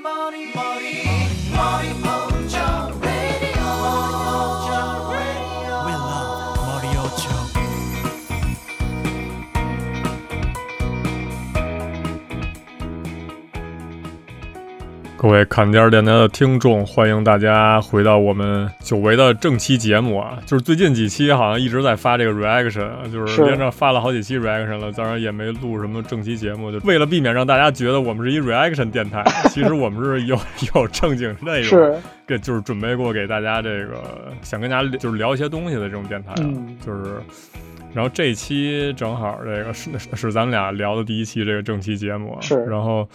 머리 머리 머리 各位坎肩电台的听众，欢迎大家回到我们久违的正期节目啊！就是最近几期好像一直在发这个 reaction，就是是连着发了好几期 reaction 了，当然也没录什么正期节目，就为了避免让大家觉得我们是一 reaction 电台，其实我们是有 有正经内容，是，给就是准备过给大家这个想跟大家就是聊一些东西的这种电台，啊嗯就是。然后这一期正好这个是是咱们俩聊的第一期这个正期节目啊，是然后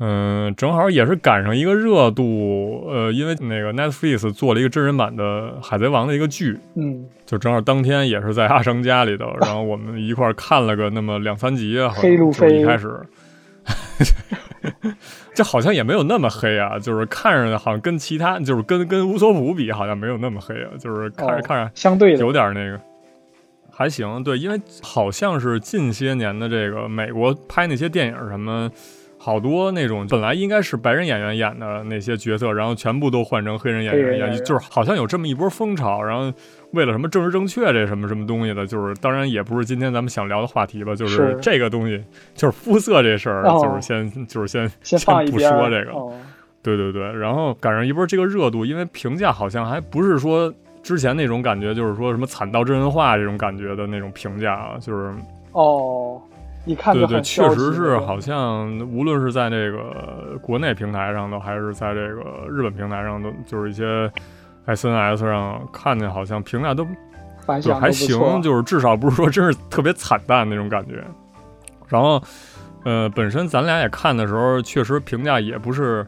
嗯，正好也是赶上一个热度，呃，因为那个 Netflix 做了一个真人版的《海贼王》的一个剧，嗯，就正好当天也是在阿生家里头，然后我们一块儿看了个那么两三集啊，好像黑路就是一开始。这好像也没有那么黑啊，就是看着好像跟其他，就是跟跟乌索普比，好像没有那么黑啊，就是看着、哦看着相对有点那个，还行。对，因为好像是近些年的这个美国拍那些电影什么，好多那种本来应该是白人演员演的那些角色，然后全部都换成黑人演员演，就是好像有这么一波风潮。然后为了什么政治正确这什么什么东西的，就是当然也不是今天咱们想聊的话题吧，就是是。这个东西，就是肤色这事儿，哦。就是先就是先先不说这个。哦，对对对，然后赶上一波这个热度，因为评价好像还不是说之前那种感觉，就是说什么惨到真人化这种感觉的那种评价啊，就是哦，一看对对，确实是好像无论是在那个国内平台上的，还是在这个日本平台上的，就是一些 SNS 上看见，好像评价都反就还行，就是至少不是说真是特别惨淡那种感觉。然后，呃，本身咱俩也看的时候，确实评价也不是，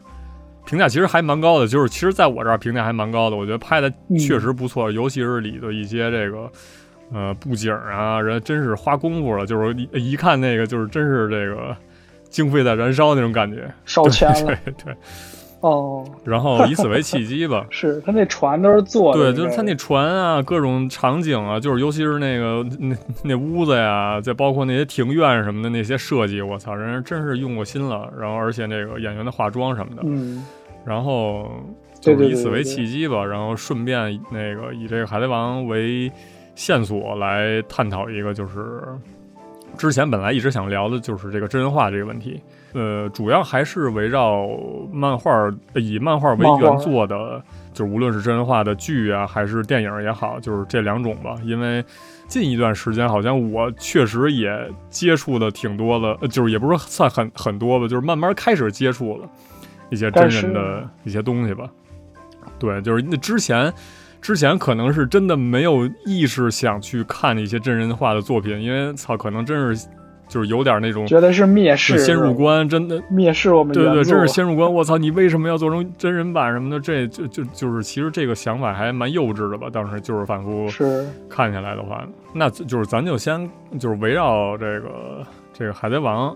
评价其实还蛮高的，就是其实在我这儿评价还蛮高的，我觉得拍的嗯确实不错，尤其是里头一些这个。呃，布景啊，人真是花功夫了，就是一一看那个，就是真是这个经费在燃烧那种感觉。烧钱了。对对，哦，然后以此为契机吧，是他那船都是做的，对，就是他那船啊，各种场景啊，就是尤其是那个那那屋子呀，再包括那些庭院什么的那些设计，我操，人真是用过心了。然后而且那个演员的化妆什么的，嗯，然后就是以此为契机吧，然后顺便那个以这个海贼王为线索来探讨一个就是。之前本来一直想聊的就是这个真人化这个问题，呃，主要还是围绕漫画呃以漫画为原作的，就是无论是真人化的剧啊，还是电影也好，就是这两种吧。因为近一段时间，好像我确实也接触的挺多的，呃就是也不是算很很多吧，就是慢慢开始接触了一些真人的一些东西吧。对，就是那之前。之前可能是真的没有意识想去看一些真人化的作品，因为操，可能真是就是有点那种觉得是蔑视，就先入关，真的蔑视我们对对真是先入关。我操，你为什么要做成真人版什么的？这就就就是其实这个想法还蛮幼稚的吧。当时就是反复是看下来的话，那就是咱就先就是围绕这个这个海贼王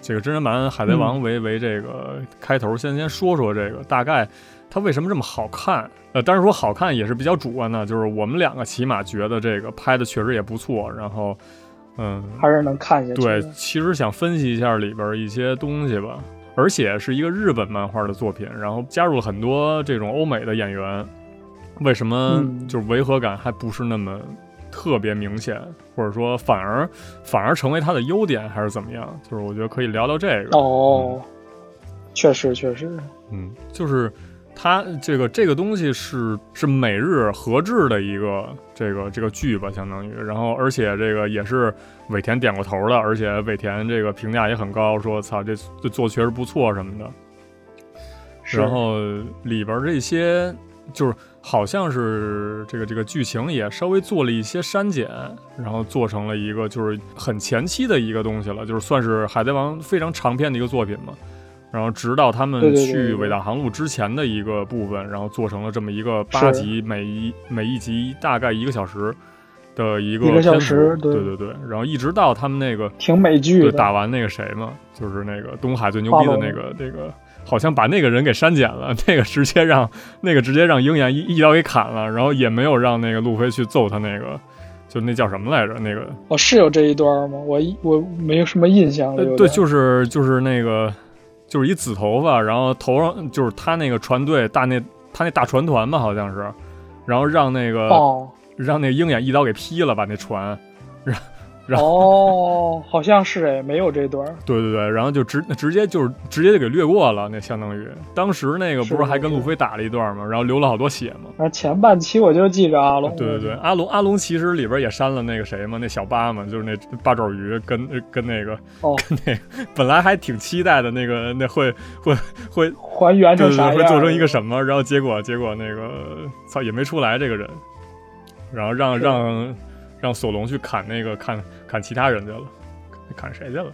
这个真人版海贼王为、为这个开头，先先说说这个大概它为什么这么好看。呃，当然说好看也是比较主观的，就是我们两个起码觉得这个拍的确实也不错，然后嗯，还是能看下去对，，其实想分析一下里边一些东西吧，而且是一个日本漫画的作品，然后加入了很多这种欧美的演员，为什么嗯就是违和感还不是那么特别明显，或者说反而反而成为它的优点，还是怎么样？就是我觉得可以聊聊这个。哦，确实确实，嗯，就是它这个这个东西是是美日合制的一个这个这个剧吧，相当于，然后而且这个也是尾田点过头的，而且尾田这个评价也很高，说操这这做确实不错什么的。然后里边这些就是好像是这个这个剧情也稍微做了一些删减，然后做成了一个就是很前期的一个东西了，就是算是《海贼王》非常长篇的一个作品嘛。然后直到他们去伟大航路之前的一个部分，然后做成了这么一个八集，每一每一集大概一个小时的一个一个小时对。对对对，然后一直到他们那个挺美剧对，打完那个谁嘛，就是那个东海最牛逼的那个那个，好像把那个人给删减了，那个直接让那个直接让鹰眼一一刀给砍了，然后也没有让那个路飞去揍他那个，就那叫什么来着？那个哦，是有这一段吗？我一我没有什么印象对，就是就是那个就是一紫头发，然后头上就是他那个船队大那他那大船团吧，好像是，然后让那个、哦。让那鹰眼一刀给劈了，把那船，然哦，好像是哎，没有这段儿。对对对，然后就直直接就是直接就给略过了，那相当于当时那个不是还跟路飞打了一段吗？然后流了好多血嘛。然后前半期我就记着阿龙。对对对，阿龙阿龙其实里边也删了那个谁嘛，那小八嘛，就是那八爪鱼跟跟那个哦，跟那个本来还挺期待的那个那会会会还原对对对，成啥样？会做成一个什么，然后结果结果那个操也没出来这个人，然后让让让索隆去砍那个砍砍其他人去了，砍谁去了？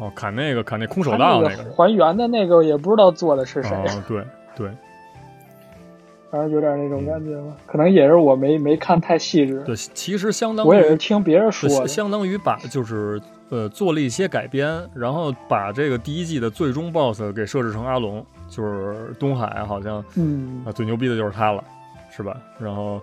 哦，砍那个砍那空手道那个。那个还原的那个也不知道做的是谁，哦，对对 反正有点那种感觉吧。可能也是我没没看太细致，对，其实相当于我也是听别人说的。对相当于把就是呃做了一些改编，然后把这个第一季的最终 BOSS 给设置成阿龙，就是东海好像嗯啊，最牛逼的就是他了，是吧？然后，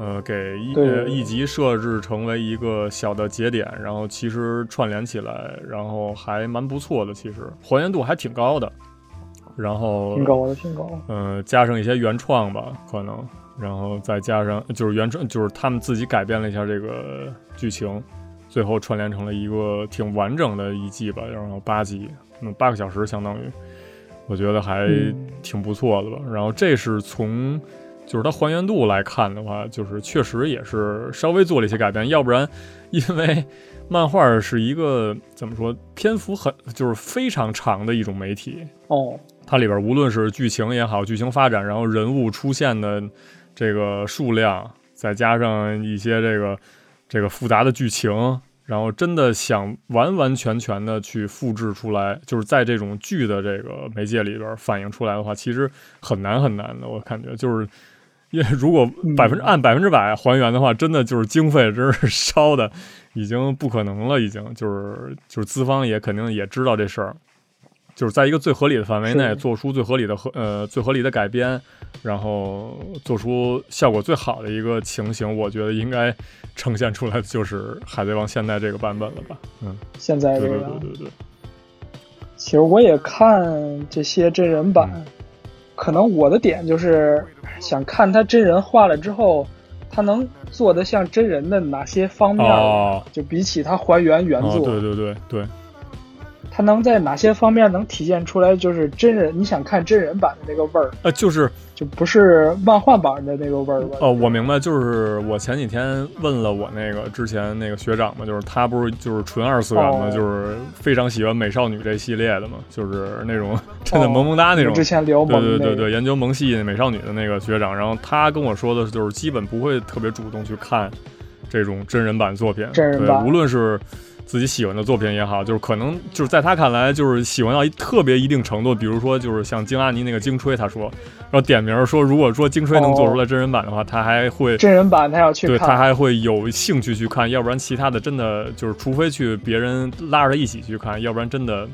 呃，给一一集设置成为一个小的节点，然后其实串联起来，然后还蛮不错的，其实还原度还挺高的。然后，挺高的，挺高的。呃，加上一些原创吧，可能，然后再加上就是原创，就是他们自己改编了一下这个剧情，最后串联成了一个挺完整的一季吧，然后八集，嗯，八个小时相当于，我觉得还嗯挺不错的吧。然后这是从就是它还原度来看的话，就是确实也是稍微做了一些改变，要不然因为漫画是一个怎么说篇幅很就是非常长的一种媒体，哦，它里边无论是剧情也好，剧情发展，然后人物出现的这个数量，再加上一些这个这个复杂的剧情，然后真的想完完全全的去复制出来，就是在这种剧的这个媒介里边反映出来的话，其实很难很难的。我感觉就是。因为如果百分之嗯按百分之百还原的话，真的就是经费真是 烧的已经不可能了，已经就是就是资方也肯定也知道这事儿，就是在一个最合理的范围内做出最合理的合呃最合理的改编，然后做出效果最好的一个情形，我觉得应该呈现出来的就是《海贼王》现在这个版本了吧？嗯，现在对对这个对对对对，其实我也看这些真人版，嗯可能我的点就是想看他真人化了之后，他能做的像真人的哪些方面，哦。就比起他还原原哦，作，对对对对，他能在哪些方面能体现出来，就是真人你想看真人版的那个味儿，呃，就是就不是漫画版的那个味儿吧？哦，我明白，就是我前几天问了我那个之前那个学长嘛，就是他不是就是纯二次元嘛，哦。就是非常喜欢美少女这系列的嘛，就是那种真的萌萌哒那种。我之前聊对萌那个对对对，研究萌系美少女的那个学长，然后他跟我说的就是基本不会特别主动去看这种真人版作品，对，真人版。无论是自己喜欢的作品也好，就是可能就是在他看来，就是喜欢到一特别一定程度，比如说就是像京阿尼那个京吹，他说，然后点名说，如果说京吹能做出来真人版的话，他还会。真人版他要去对他，还会有兴趣去看，要不然其他的真的就是，除非去别人拉着他一起去看，要不然真的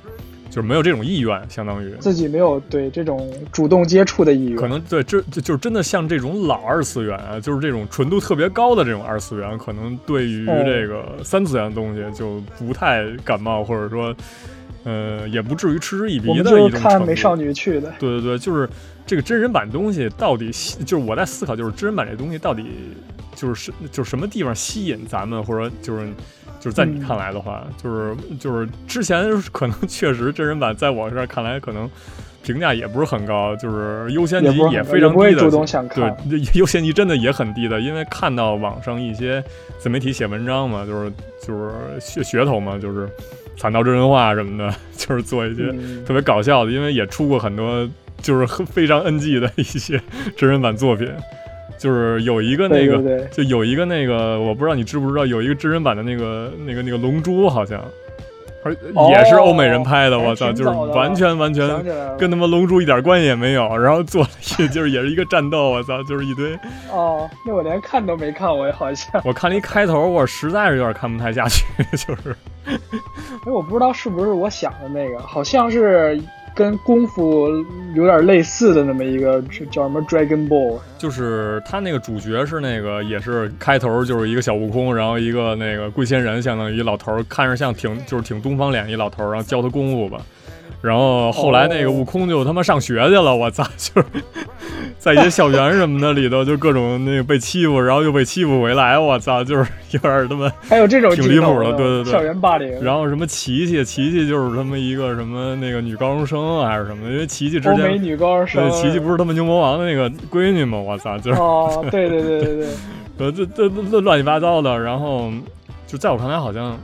就是没有这种意愿，相当于自己没有对这种主动接触的意愿，可能对，这就就是真的像这种老二次元啊，就是这种纯度特别高的这种二次元，可能对于哦这个三次元的东西就不太感冒，或者说，呃，也不至于嗤之以鼻的就看一种程度。美少女去的。对对对，就是这个真人版东西到底吸，就是我在思考，就是真人版这东西到底就是是就是什么地方吸引咱们，或者就是就是在你嗯看来的话，就是就是之前可能确实真人版在我这儿看来可能评价也不是很高，就是优先级也非常低的，不会主动想看。对，优先级真的也很低的，因为看到网上一些自媒体写文章嘛，就是就是噱噱头嘛，就是惨到真人化什么的，就是做一些嗯。特别搞笑的，因为也出过很多就是很非常 NG 的一些真人版作品，就是有一个那个，对对对，就有一个那个，我不知道你知不知道，有一个真人版的那个那个那个龙珠，好像，而哦也是欧美人拍的，还我操，就是完全完全跟他妈龙珠一点关系也没有，然后做了一就是也是一个战斗，我操，就是一堆，哦，那我连看都没看，我好像，我看了一开头，我实在是有点看不太下去，就是。哎，我不知道是不是我想的那个，好像是跟功夫有点类似的那么一个，叫什么 Dragon Ball，就是他那个主角是那个，也是开头就是一个小悟空，然后一个那个龟仙人，相当于老头，看着像挺就是挺东方脸一老头，然后教他功夫吧。然后后来那个悟空就他妈上学去了，我操，就是在一些校园什么的里头，就各种那个被欺负，然后又被欺负回来，我操，就是有点他妈。还有这种挺离谱的，对对对，校园霸凌。然后什么琪琪，琪琪就是他妈一个什么那个女高中生还是什么的，因为琪琪之前美女高中生，对，琪琪不是他们牛魔王的那个闺女吗？我操，就是哦，对对对对对，呃，这这这乱七八糟的，然后就在我看来好像。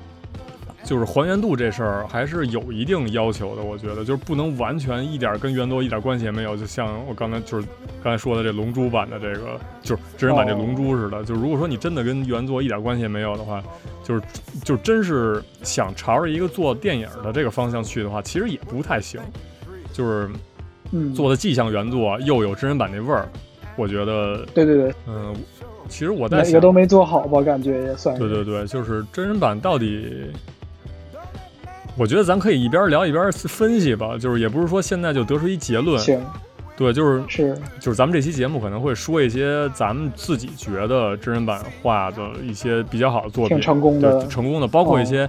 就是还原度这事儿还是有一定要求的，我觉得就是不能完全一点跟原作一点关系也没有，就像我刚才就是刚才说的这龙珠版的这个，就是真人版这龙珠似的。就如果说你真的跟原作一点关系也没有的话，就是就真是想朝着一个做电影的这个方向去的话，其实也不太行。就是做的既像原作又有真人版那味儿，我觉得。对对对。嗯，其实我在哪个都没做好吧，感觉也算。对对对，就是真人版到底。我觉得咱可以一边聊一边分析吧，就是也不是说现在就得出一结论。行，对，就是是，就是咱们这期节目可能会说一些咱们自己觉得真人版画的一些比较好的作品，成功的，成功的，包括一些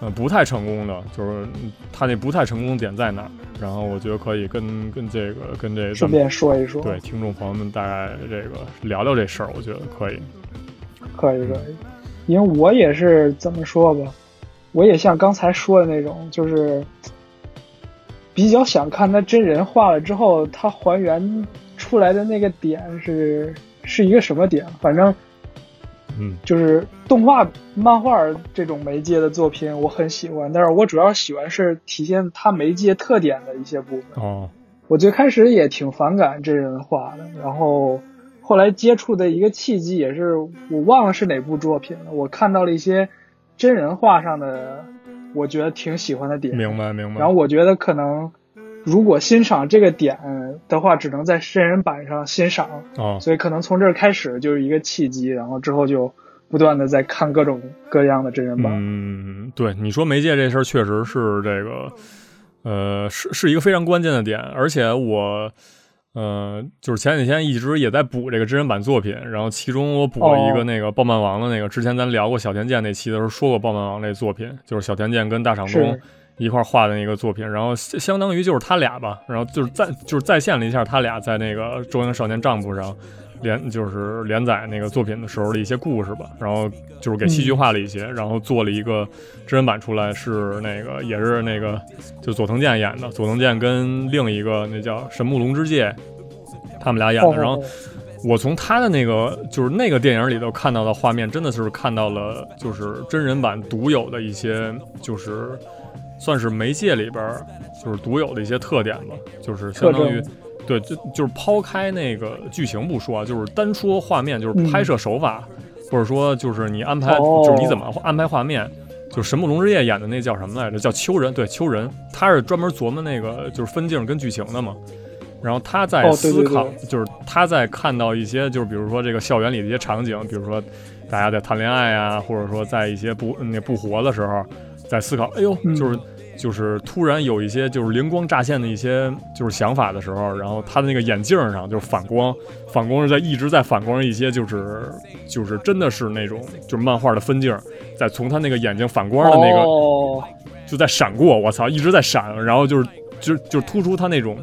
呃不太成功的，就是他那不太成功点在哪？然后我觉得可以跟跟这个跟这个顺便说一说，对听众朋友们大概这个聊聊这事儿，我觉得可以，可以可以，因为我也是这么说吧。我也像刚才说的那种，就是比较想看他真人画了之后，他还原出来的那个点是是一个什么点。反正，嗯，就是动画、漫画这种媒介的作品，我很喜欢。但是我主要喜欢是体现他媒介特点的一些部分。哦，我最开始也挺反感真人画的，然后后来接触的一个契机也是我忘了是哪部作品了，我看到了一些。真人画上的，我觉得挺喜欢的点，明白明白。然后我觉得可能，如果欣赏这个点的话，只能在真人版上欣赏。哦。所以可能从这儿开始就是一个契机，然后之后就不断的在看各种各样的真人版。嗯，对，你说媒介这事儿确实是这个，呃，是是一个非常关键的点，而且我。呃，就是前几天一直也在补这个真人版作品，然后其中我补了一个那个暴漫王的那个，之前咱聊过小田健那期的时候说过暴漫王那作品，就是小田健跟大场东一块画的那个作品，然后相当于就是他俩吧，然后就是在就是再现了一下他俩在那个中央少年账簿上。连就是连载那个作品的时候的一些故事吧，然后就是给戏剧化了一些，然后做了一个真人版出来，是那个也是那个就佐藤健演的，佐藤健跟另一个那叫神木龙之介，他们俩演的。然后我从他的那个就是那个电影里头看到的画面，真的是看到了就是真人版独有的一些，就是算是媒介里边就是独有的一些特点吧，就是相当于。对，就就是抛开那个剧情不说，就是单说画面，就是拍摄手法，或者说就是你安排，就是你怎么安排画面。就神木龙之介演的那叫什么来着？叫秋人。对，秋人，他是专门琢磨那个就是分镜跟剧情的嘛。然后他在思考，就是他在看到一些，就是比如说这个校园里的一些场景，比如说大家在谈恋爱啊，或者说在一些不那不活的时候，在思考，哎呦，就是。就是突然有一些就是灵光乍现的一些就是想法的时候，然后他的那个眼镜上就是反光，反光是在一直在反光一些就是就是真的是那种就是漫画的分镜，在从他那个眼睛反光的那个就在闪过，我操，一直在闪，然后就是就就突出他那种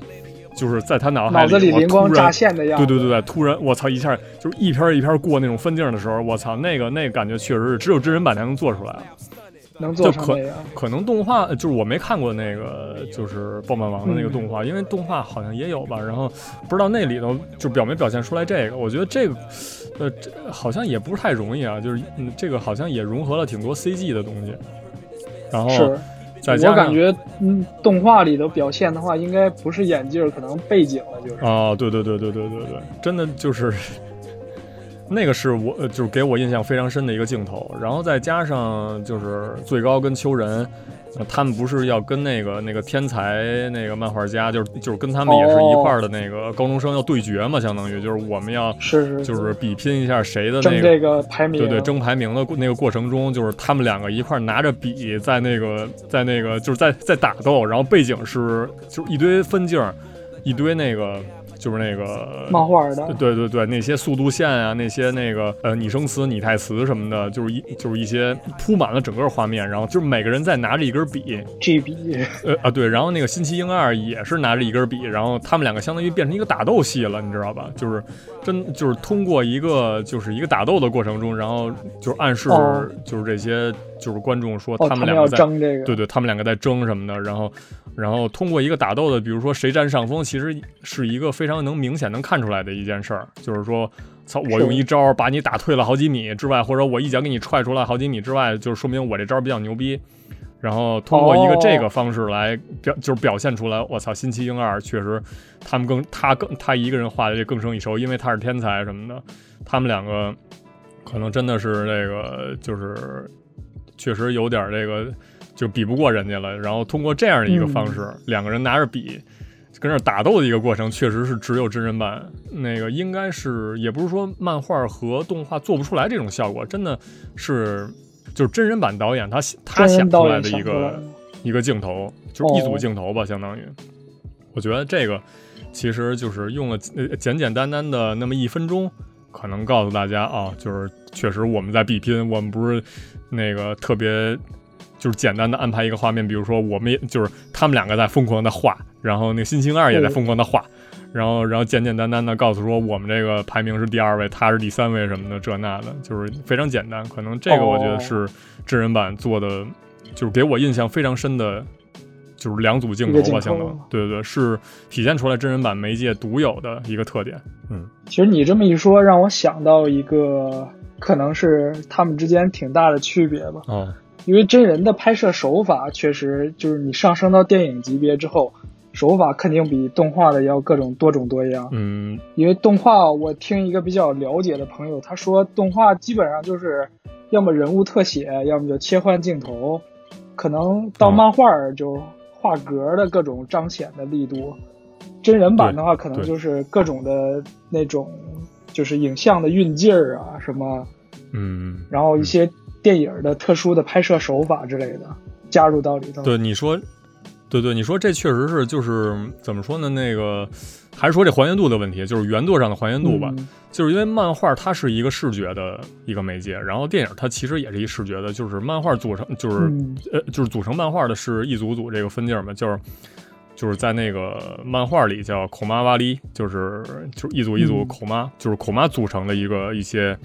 就是在他脑海里灵光乍现的样子，对对对对，突然我操一下就是一篇一篇过那种分镜的时候，我操那个那个感觉确实是只有真人版才能做出来。能做成可可能动画就是我没看过那个就是爆漫王的那个动画，因为动画好像也有吧，然后不知道那里头就表没表现出来这个。我觉得这个呃这好像也不是太容易啊，就是这个好像也融合了挺多 CG 的东西。然后是，我感觉嗯动画里的表现的话，应该不是眼镜，可能背景了，就是啊，对对对对对对对，真的就是。那个是我就是给我印象非常深的一个镜头，然后再加上就是最高跟秋人，他们不是要跟那个那个天才那个漫画家，就是就是跟他们也是一块儿的那个高中生要对决嘛，相当于就是我们要是就是比拼一下谁的那个排名，对对，争排名的那个过程中，就是他们两个一块拿着笔在那个在那个就是在在打斗，然后背景是就是一堆分镜，一堆那个。就是那个漫画的，对对对，那些速度线啊，那些那个呃拟声词、拟态词什么的，就是一就是一些铺满了整个画面，然后就是每个人在拿着一根笔，G 笔，呃啊对，然后那个新奇英二也是拿着一根笔，然后他们两个相当于变成一个打斗戏了，你知道吧？就是真就是通过一个就是一个打斗的过程中，然后就是暗示就是这些就是观众说他们两个在争这个，对对，他们两个在争什么的，然后。然后通过一个打斗的，比如说谁占上风，其实是一个非常能明显能看出来的一件事儿，就是说，操，我用一招把你打退了好几米之外，或者我一脚给你踹出来好几米之外，就说明我这招比较牛逼。然后通过一个这个方式来表，就是表现出来，我操，新七婴二确实，他们更他更他一个人画的这更胜一筹，因为他是天才什么的，他们两个可能真的是那个就是确实有点这个。就比不过人家了，然后通过这样的一个方式，两个人拿着笔跟那打斗的一个过程，确实是只有真人版那个应该是，也不是说漫画和动画做不出来这种效果，真的是就是真人版导演他他想出来的一个一个镜头，就是一组镜头吧，相当于。我觉得这个其实就是用了简简单单的那么一分钟，可能告诉大家啊，就是确实我们在比拼，我们不是那个特别。就是简单的安排一个画面，比如说我们也就是他们两个在疯狂的画，然后那个新星二也在疯狂的画，然后然后简简单单的告诉说我们这个排名是第二位，他是第三位什么的这那的，就是非常简单。可能这个我觉得是真人版做的，就是给我印象非常深的，就是两组镜头吧，相当对对对，是体现出来真人版媒介独有的一个特点。嗯，其实你这么一说，让我想到一个，可能是他们之间挺大的区别吧。嗯。因为真人的拍摄手法确实就是你上升到电影级别之后，手法肯定比动画的要各种多种多样。嗯，因为动画我听一个比较了解的朋友他说，动画基本上就是要么人物特写，要么就切换镜头，可能到漫画就画格的各种彰显的力度。真人版的话，可能就是各种的那种就是影像的运镜儿啊什么，嗯，然后一些。电影的特殊的拍摄手法之类的加入到里头。对你说，对对，你说这确实是，就是怎么说呢？那个还是说这还原度的问题，就是原作上的还原度吧。就是因为漫画它是一个视觉的一个媒介，然后电影它其实也是一视觉的。就是漫画组成，就是呃，就是组成漫画的是一组组这个分镜嘛，就是就是在那个漫画里叫口妈瓦力，就是就是一组一组口妈，就是口妈组成的一个一些。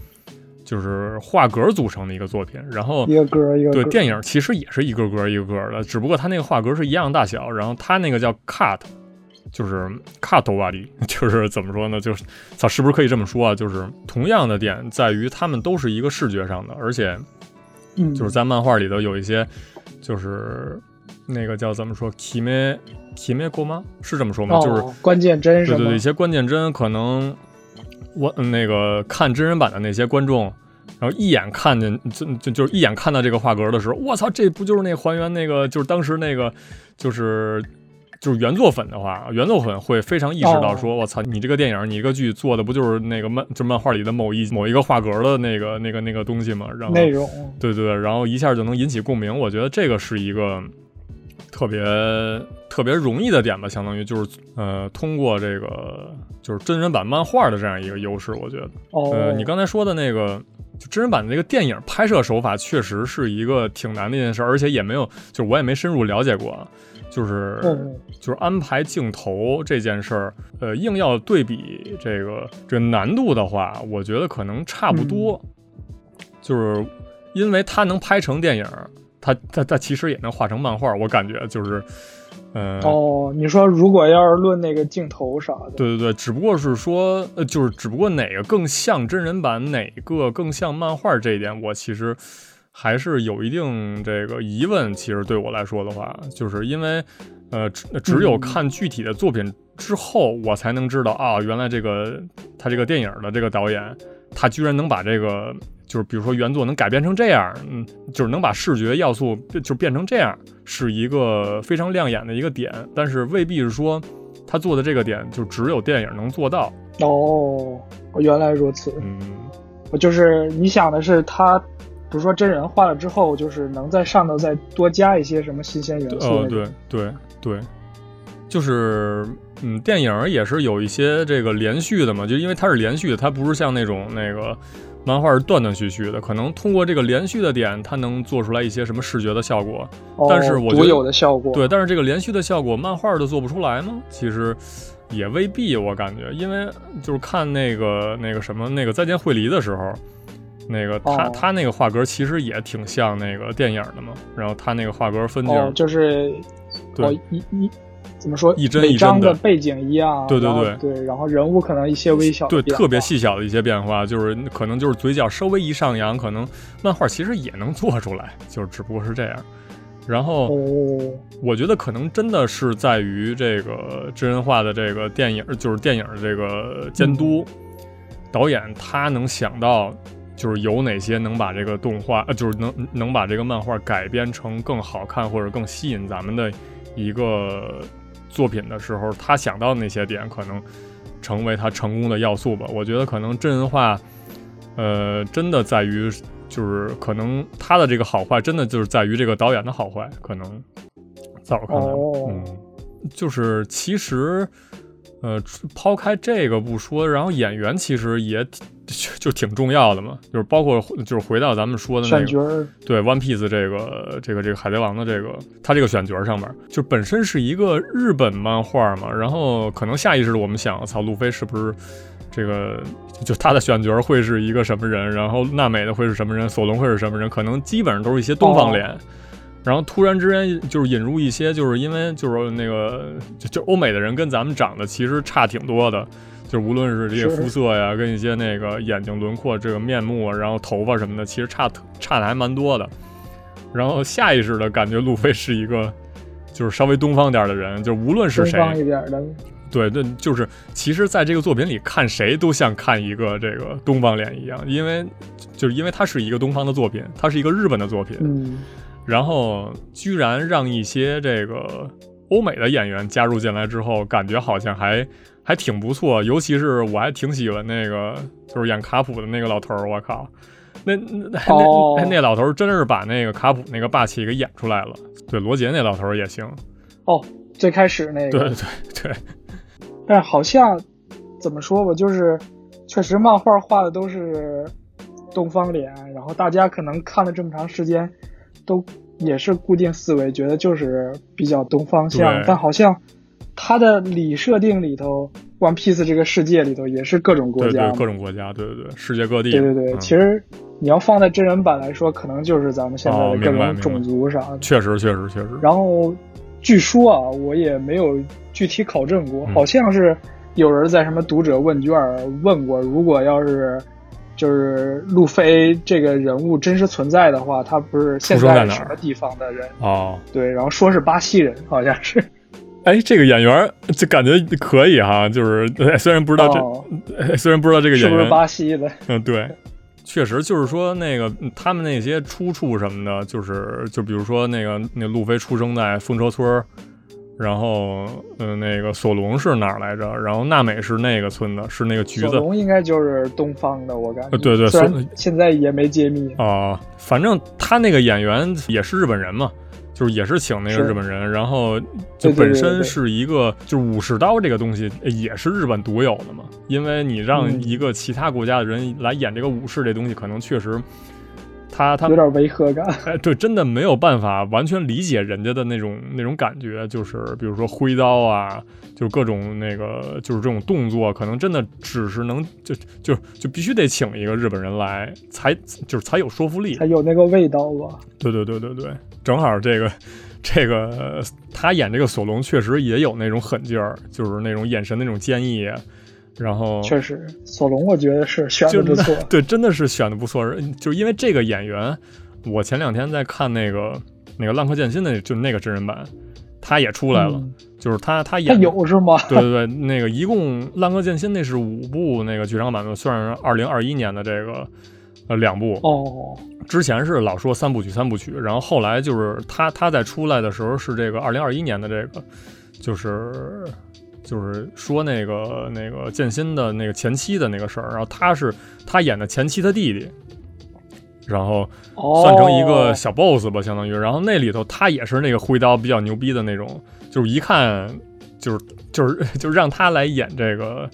就是画格组成的一个作品，然后一个格一个对电影其实也是一个格一个格的，只不过它那个画格是一样大小，然后它那个叫 cut，就是 cut 瓦力，就是怎么说呢？就是操，是不是可以这么说啊？就是同样的点在于他们都是一个视觉上的，而且就是在漫画里头有一些就是那个叫怎么说 kime kime 过吗？是这么说吗？就是关键帧对对对，一些关键帧可能。我那个看真人版的那些观众，然后一眼看见就就就是一眼看到这个画格的时候，我操，这不就是那还原那个就是当时那个就是就是原作粉的话，原作粉会非常意识到说，我操，你这个电影你一个剧做的不就是那个漫就漫画里的某一某一个画格的那个那个那个东西吗？然后内容对对对，然后一下就能引起共鸣，我觉得这个是一个。特别特别容易的点吧，相当于就是呃，通过这个就是真人版漫画的这样一个优势，我觉得。呃，你刚才说的那个就真人版的那个电影拍摄手法，确实是一个挺难的一件事，而且也没有，就是我也没深入了解过，就是就是安排镜头这件事儿，呃，硬要对比这个这个难度的话，我觉得可能差不多，就是因为它能拍成电影。他他他其实也能画成漫画，我感觉就是，嗯哦，你说如果要是论那个镜头啥的，对对对，只不过是说，呃，就是只不过哪个更像真人版，哪个更像漫画这一点，我其实还是有一定这个疑问。其实对我来说的话，就是因为，呃，只只有看具体的作品之后，我才能知道啊，原来这个他这个电影的这个导演，他居然能把这个。就是比如说原作能改编成这样，嗯，就是能把视觉要素就变成这样，是一个非常亮眼的一个点。但是未必是说他做的这个点就只有电影能做到。哦，原来如此。嗯，就是你想的是他，比如说真人画了之后，就是能在上头再多加一些什么新鲜元素。哦，对对对，就是嗯，电影也是有一些这个连续的嘛，就因为它是连续的，它不是像那种那个漫画是断断续续的，可能通过这个连续的点，它能做出来一些什么视觉的效果。哦但是我觉得独有的效果，对，但是这个连续的效果，漫画都做不出来吗？其实也未必，我感觉，因为就是看那个那个什么那个再见惠梨的时候，那个他、哦他那个画格其实也挺像那个电影的嘛，然后他那个画格分镜，哦，就是对哦一一怎么说，一帧一帧的背景一样，对对对对，然后人物可能一些微小对，特别细小的一些变化，就是可能就是嘴角稍微一上扬，可能漫画其实也能做出来，就是只不过是这样。然后哦，我觉得可能真的是在于这个真人化的这个电影，就是电影的这个监督、导演，他能想到就是有哪些能把这个动画，呃，就是能能把这个漫画改编成更好看或者更吸引咱们的一个作品的时候，他想到的那些点，可能成为他成功的要素吧。我觉得可能真人化，呃，真的在于。就是可能他的这个好坏，真的就是在于这个导演的好坏，可能在我看来，哦嗯，就是其实，呃，抛开这个不说，然后演员其实也挺就就挺重要的嘛，就是包括就是回到咱们说的那个对 One Piece 这个这个这个海贼王的这个他这个选角上面，就本身是一个日本漫画嘛，然后可能下意识的我们想，操，路飞是不是这个就他的选角会是一个什么人，然后娜美的会是什么人，索隆会是什么人，可能基本上都是一些东方脸。然后突然之间就是引入一些，就是因为就是那个就就欧美的人跟咱们长得其实差挺多的，就无论是这些肤色呀，跟一些那个眼睛轮廓、这个面目，然后头发什么的，其实差差的还蛮多的。然后下意识的感觉路飞是一个就是稍微东方点的人，就无论是谁，东方一点的，对，那，就是其实在这个作品里看谁都像看一个这个东方脸一样，因为就是因为它是一个东方的作品，它是一个日本的作品，嗯，然后居然让一些这个欧美的演员加入进来之后，感觉好像还还挺不错，尤其是我还挺喜欢那个就是演卡普的那个老头儿，我靠，那那那、哦那那老头儿真是把那个卡普那个霸气给演出来了，对，罗杰那老头儿也行，哦，最开始那个，对对对，但是好像怎么说吧，就是确实漫画画的都是东方脸，然后大家可能看了这么长时间，都也是固定思维，觉得就是比较东方向，但好像它的里设定里头，One Piece 这个世界里头也是各种国对对家，各种国家，对对对，世界各地，对对对，嗯其实你要放在真人版来说，可能就是咱们现在哦的各种种族啥的。确实确实确实，然后据说啊，我也没有具体考证过，嗯好像是有人在什么读者问卷问过，如果要是就是路飞这个人物真实存在的话，他不是现在什么地方的人？哦。对，然后说是巴西人，好像是。哎，这个演员儿就感觉可以哈，就是呃虽然不知道这，虽然不知道这个演员是不是，巴西的？嗯，对，确实就是说那个嗯他们那些出处什么的，就是就比如说那个那路飞出生在风车村儿，然后嗯、呃那个索隆是哪儿来着？然后娜美是那个村的，是那个橘子索隆应该就是东方的，我感觉。呃对对虽然索现在也没揭秘。啊、反正他那个演员也是日本人嘛。就是也是请那个日本人，然后就本身对是一个，就是武士刀这个东西呃也是日本独有的嘛。因为你让嗯一个其他国家的人来演这个武士这东西，可能确实他他有点违和感，哎，对，真的没有办法完全理解人家的那种那种感觉，就是比如说挥刀啊，就是各种那个就是这种动作，可能真的只是能就就就必须得请一个日本人来，才就是才有说服力才。有那个味道吧。对对对对对，正好这个这个他演这个索隆确实也有那种狠劲儿，就是那种眼神那种坚毅，然后确实，索隆我觉得是选的不错。对，真的是选的不错。就是因为这个演员，我前两天在看那个那个《浪客剑心》的，就那个真人版，他也出来了。嗯就是他他他演的有是吗？对对对，那个一共《浪客剑心》那是五部那个剧场版的，算是二零二一年的这个呃两部。哦，之前是老说三部曲三部曲，然后后来就是他他在出来的时候是这个二零二一年的这个，就是就是说那个那个剑心的那个前妻的那个事儿，然后他是他演的前妻他弟弟，然后哦，算成一个小 boss 吧，相当于，然后那里头他也是那个挥刀比较牛逼的那种，就是一看就是就是就是让他来演这个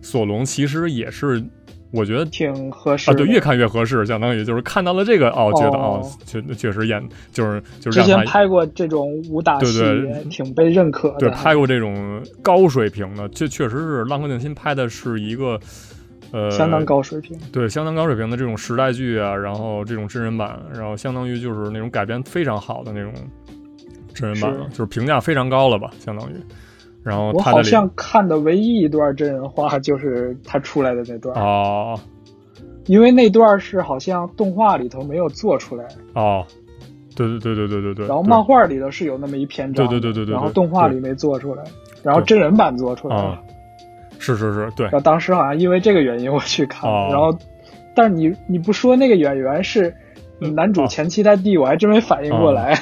索隆，其实也是我觉得挺合适啊，对，越看越合适，相当于就是看到了这个哦，觉得哦哦，确确实演就是就是之前拍过这种武打戏，对对也挺被认可的。对拍过这种高水平的，这确实是浪客剑心拍的是一个呃相当高水平。对，相当高水平的这种时代剧啊，然后这种真人版，然后相当于就是那种改编非常好的那种真人版，了就是评价非常高了吧，相当于。然后我好像看的唯一一段真人化就是他出来的那段，哦因为那段是好像动画里头没有做出来，哦，对对对对对对对。然后漫画里头是有那么一篇章，对对对对对对然后动画里没做出来，然后真人版做出来啊了。，是是是，对然后当时好像因为这个原因我去看了，哦然后，但是你你不说那个演员是嗯男主哦前妻他弟，我还真没反应过来。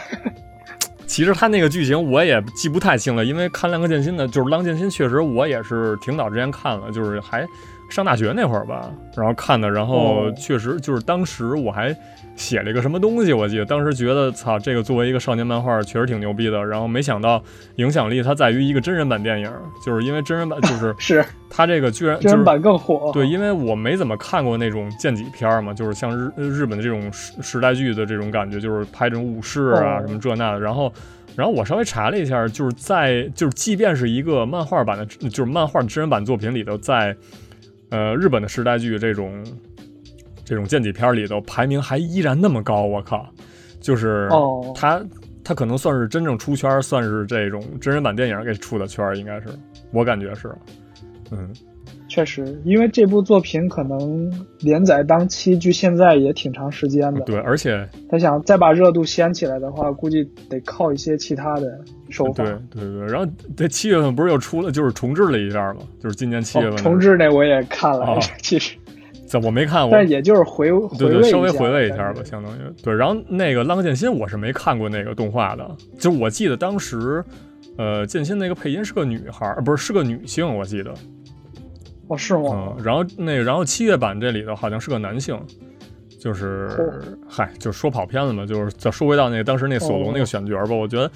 其实他那个剧情我也记不太清了，因为看《浪客剑心》的，就是《浪剑心》，确实我也是挺早之前看了，就是还上大学那会儿吧，然后看的，然后哦确实就是当时我还写了一个什么东西，我记得当时觉得操，这个作为一个少年漫画确实挺牛逼的，然后没想到影响力它在于一个真人版电影，就是因为真人版就是 是它这个居然就是真人版更火。对，因为我没怎么看过那种剑戟片儿嘛，就是像日日本的这种时时代剧的这种感觉，就是拍这种武士啊、哦什么这那的。然后，然后我稍微查了一下，就是在就是即便是一个漫画版的，就是漫画真人版作品里头，在呃日本的时代剧这种这种剑戟片里头，排名还依然那么高，我靠！就是哦它它可能算是真正出圈，算是这种真人版电影给出的圈，应该是我感觉是，嗯。确实，因为这部作品可能连载当期距现在也挺长时间的。对，而且他想再把热度掀起来的话，估计得靠一些其他的手法。对对对，然后在七月份不是又出了，就是重置了一下嘛，就是今年七月哦份、重置那我也看了，哦 其实，这我没看，过但也就是回回对对，稍微回味一下吧，相当于对。然后那个《浪客剑心》我是没看过那个动画的，就我记得当时，呃，剑心那个配音是个女孩不是是个女性，我记得，哦，是吗？嗯，然后那个然后七月版这里头好像是个男性。就是嚯，嗨，就说跑偏了嘛，就是再说回到那个当时那索隆哦那个选角吧，我觉得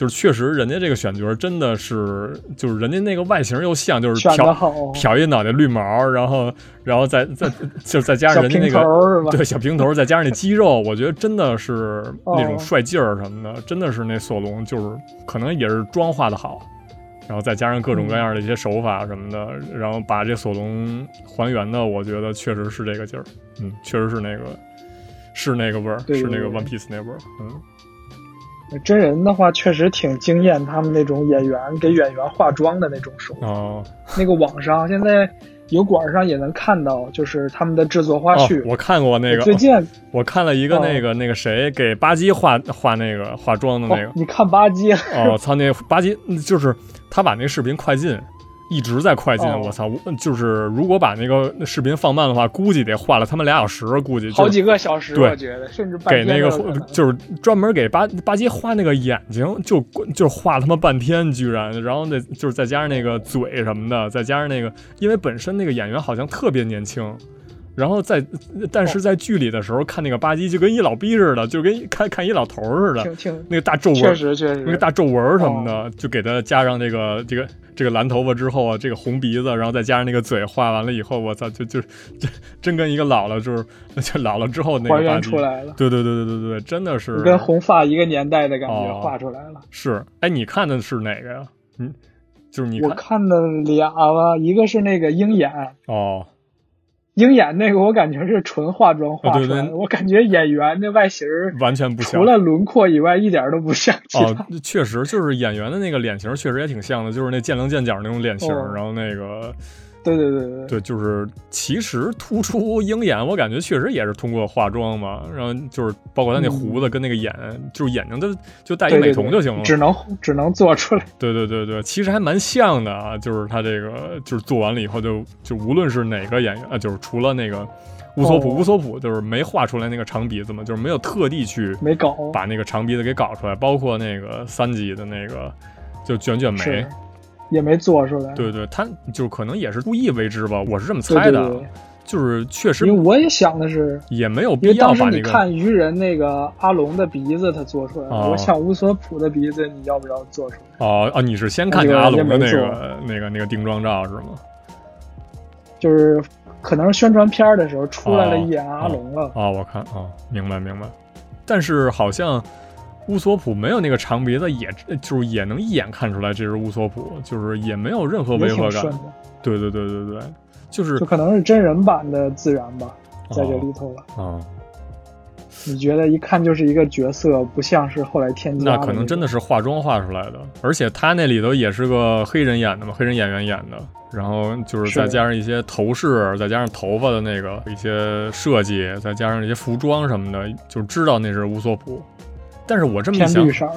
就是确实人家这个选角真的是，就是人家那个外形又像，就是漂，漂一脑袋绿毛，然后然后再再就再加上人家那个？对小平头，再加上那肌肉，我觉得真的是那种哦帅劲儿什么的，真的是那索隆就是可能也是妆化的好，然后再加上各种各样的一些手法什么的，然后把这索隆还原的，我觉得确实是这个劲儿，嗯，确实是那个是那个味儿，对是那个 One Piece 那味儿，嗯。真人的话确实挺惊艳，他们那种演员给演员化妆的那种手法。哦。那个网上现在油管上也能看到，就是他们的制作花哦絮。，我看过那个，最近我看了一个那个、那个谁给巴基化化那个化妆的那个。哦，，你看巴基。了，哦，操，那巴基就是他把那视频快进，一直在快进，哦。我操，我就是如果把那个视频放慢的话，估计得画了他们俩小时，估计好几个小时，对。我觉得甚至半给那个就是专门给巴巴基画那个眼睛，就就画他妈半天，居然，然后那就是再加上那个嘴什么的，再加上那个，因为本身那个演员好像特别年轻。然后在，但是在剧里的时候看那个巴基就跟一老逼似的，就跟 看看一老头似的，那个大皱纹，确实确实。那个大皱纹什么的，就给他加上这个这个这个蓝头发之后啊，这个红鼻子，然后再加上那个嘴，画完了以后，我操，就就就真跟一个老了就是就老了之后那还原出来了，对对对对对对，真的是。跟红发一个年代的感觉哦画出来了。是。哎，你看的是哪个呀？嗯，就是你我看看的俩吧，一个是那个鹰眼，哦鹰眼那个我感觉是纯化妆画啊对出来的，对我感觉演员那外形儿完全不像除了轮廓以外一点都不像。哦，确实就是演员的那个脸型确实也挺像的，就是那见棱见角那种脸型，哦然后那个对对对对对，就是其实突出鹰眼，我感觉确实也是通过化妆嘛，然后就是包括他那胡子跟那个眼，就是眼睛的就戴一美瞳就行了。只能只能做出来。对对对对，其实还蛮像的啊，就是他这个就是做完了以后就就无论是哪个演员啊，就是除了那个乌索普，哦乌索普就是没画出来那个长鼻子嘛，就是没有特地去没搞，把那个长鼻子给搞出来，包括那个三级的那个就卷卷眉是，也没做出来。对对，他就可能也是故意为之吧，我是这么猜的啊。对对就是确实因为我也想的是，也没有因为必要当时你把那个看鱼人那个阿龙的鼻子，他做出来了，哦我想乌索普的鼻子，你要不要做出来？哦哦，你是先看阿龙的那个那个那个定妆照是吗？就是可能是宣传片的时候出来了一眼哦阿龙了，哦，我看啊，明白明白。但是好像乌索普没有那个长鼻子也，就是也能一眼看出来这是乌索普，就是也没有任何违和感。对对对对对，就是就可能是真人版的自然吧，在这哦里头了。哦，你觉得一看就是一个角色，不像是后来添加那的可能真的是是化妆化出来的，而且他那里头也是个黑人演的嘛，黑人演员演的，然后就是是。再加上一些头饰，再加上头发的那个一些设计，再加上一些服装什么的，就知道那是乌索普。但是我这么一想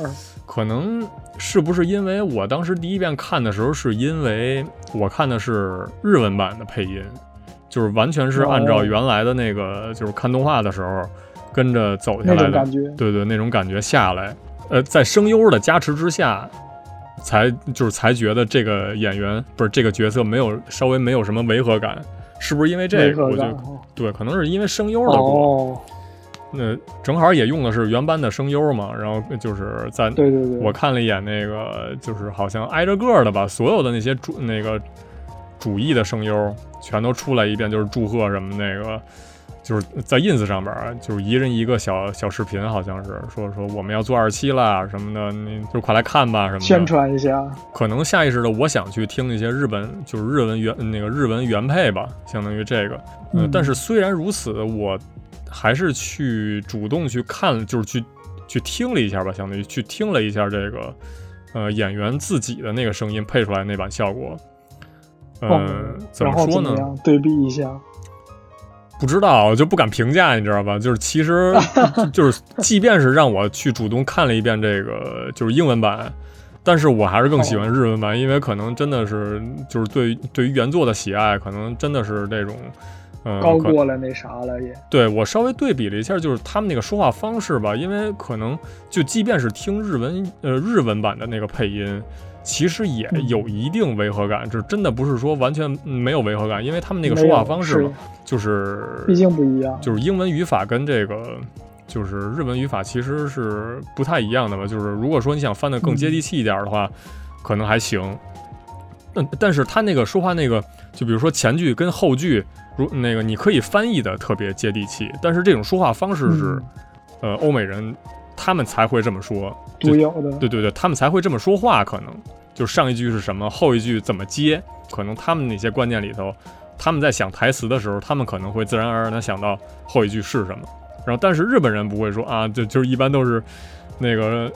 可能是不是因为我当时第一遍看的时候，是因为我看的是日文版的配音，就是完全是按照哦原来的那个，就是看动画的时候跟着走下来的。对对，那种感觉下来，呃，在声优的加持之下，才就是才觉得这个演员不是这个角色没有稍微没有什么违和感，是不是因为这个？我觉得对，可能是因为声优的锅。哦，那正好也用的是原班的声优嘛，然后就是在对对对，我看了一眼那个，就是好像挨着个儿的吧，所有的那些主那个主义的声优全都出来一遍，就是祝贺什么那个，就是在 ins 上边，就是一人一个小小视频，好像是说说我们要做二期啦什么的，你就快来看吧什么的。宣传一下，可能下意识的我想去听一些日本就是日文原那个日文原配吧，相当于这个。呃嗯但是虽然如此，我还是去主动去看，就是去去听了一下吧，相当于去听了一下这个呃演员自己的那个声音配出来那版效果。呃，哦怎么说呢？对比一下？不知道，就不敢评价，你知道吧？就是其实就就是，即便是让我去主动看了一遍这个就是英文版，但是我还是更喜欢日文版，因为可能真的是就是对对于原作的喜爱，可能真的是这种。嗯，高过了那啥了也。对我稍微对比了一下，就是他们那个说话方式吧，因为可能就即便是听日文呃日文版的那个配音，其实也嗯有一定违和感，这真的不是说完全没有违和感，因为他们那个说话方式嘛，就是毕竟不一样。就是英文语法跟这个就是日文语法其实是不太一样的吧。就是如果说你想翻得更接地气一点的话，可能还行。但但是他那个说话那个，就比如说前句跟后句，如那个你可以翻译的特别接地气，但是这种说话方式是，嗯呃，欧美人他们才会这么说。独有的，对对对，他们才会这么说话，可能就上一句是什么，后一句怎么接，可能他们那些观念里头，他们在想台词的时候，他们可能会自然而然的想到后一句是什么。然后，但是日本人不会说啊，就就是一般都是那个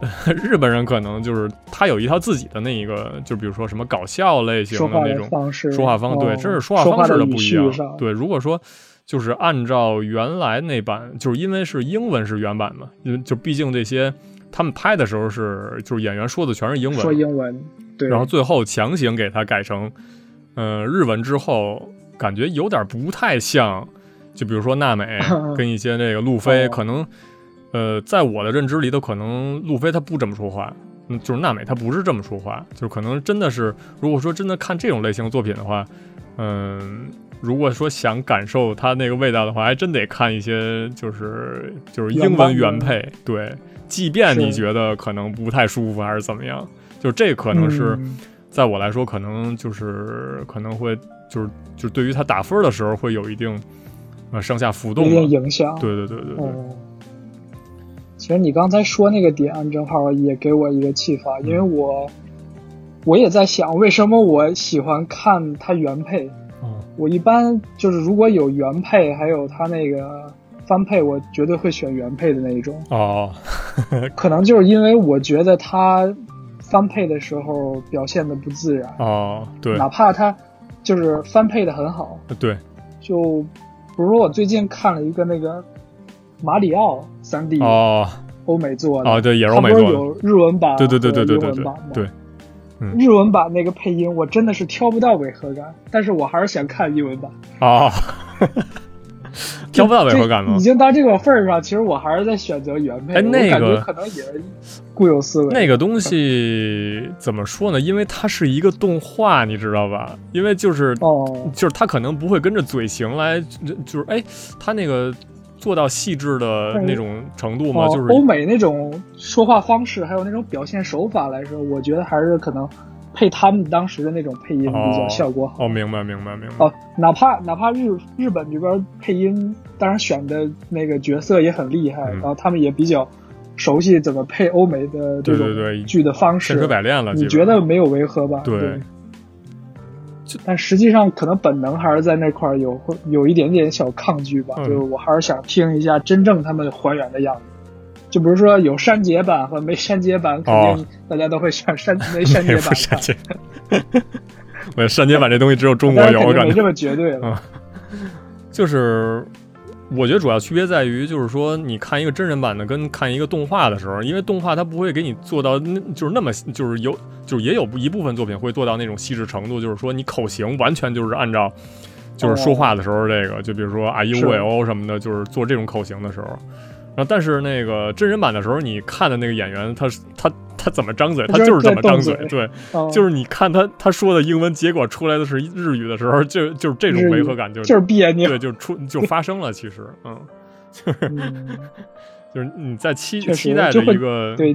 日本人可能就是他有一套自己的那一个，就比如说什么搞笑类型的的那种方式，说话方，对，哦这是说话方式的不一样。对，如果说就是按照原来那版，就是因为是英文是原版嘛，因为就毕竟这些他们拍的时候是就是演员说的全是英文，说英文，对，然后最后强行给它改成呃日文之后，感觉有点不太像。就比如说娜美 跟一些那个路飞，哦可能呃，在我的认知里头，可能路飞他不这么说话，嗯，就是娜美他不是这么说话，就是可能真的是，如果说真的看这种类型的作品的话，嗯、如果说想感受它那个味道的话，还真得看一些就是就是英文原配，对，即便你觉得可能不太舒服还是怎么样，就这可能是。嗯在我来说，可能就是可能会就是就是对于他打分的时候会有一定呃上下浮动的。影响。对对对对对，哦，其实你刚才说那个点，正好也给我一个启发，因为我我也在想，为什么我喜欢看它原配。哦我一般就是如果有原配，还有它那个翻配，我绝对会选原配的那一种。哦可能就是因为我觉得它翻配的时候表现的不自然，哦，对哪怕它就是翻配的很好，对就比如说我最近看了一个那个马里奥三 D 哦欧美做的，哦，对，也是欧美做的，有日文版对对对对对对对日文版那个配音我真的是挑不到违和感，但是我还是想看英文版。哦，挑不到违和感吗已？经到这个份儿上，其实我还是在选择原配。哎那个可能也是固有思维。那个东西怎么说呢？因为它是一个动画，你知道吧？因为就是哦，就是它可能不会跟着嘴型来，就就是哎，它那个做到细致的那种程度吗？哦就是欧美那种说话方式，还有那种表现手法来说，我觉得还是可能配他们当时的那种配音比较效果好。哦，明白明白明白。哦，哪怕哪怕日日本这边配音，当然选的那个角色也很厉害，嗯然后他们也比较熟悉怎么配欧美的这对对对种剧的方式。千锤百炼了，你觉得没有违和吧？对对。但实际上，可能本能还是在那块儿有会有一点点小抗拒吧。嗯就是我还是想听一下真正他们还原的样子。就比如说有删节版和没删节版，肯定大家都会选删 没删节没版 有删看。节。我删节版这东西只有中国有，没这么绝对了。嗯就是。我觉得主要区别在于，就是说，你看一个真人版的跟看一个动画的时候，因为动画它不会给你做到那，就是那么，就是有，就是也有一部分作品会做到那种细致程度，就是说你口型完全就是按照，就是说话的时候这个，就比如说啊呦是喂哦什么的，就是做这种口型的时候。然后，但是那个真人版的时候，你看的那个演员，他他他怎么张嘴，他他就是就是这么张嘴，对，嗯就是你看他他说的英文，结果出来的是日语的时候，就就是这种违和感就就是别扭。对，就出就发生了。其实，嗯，就是，就是你在期期待着一个对，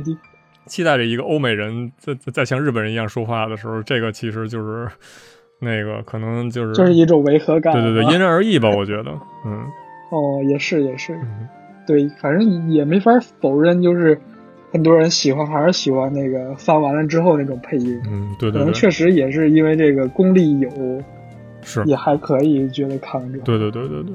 期待着一个欧美人在在在像日本人一样说话的时候，这个其实就是那个可能就是就是一种违和感。对对对，啊因人而异吧，我觉得，嗯。哦，也是也是，嗯。对，反正也没法否认，就是很多人喜欢还是喜欢那个翻完了之后那种配音，嗯，对对可能确实也是因为这个功力有，是，也还可以，觉得看着。对对对对对。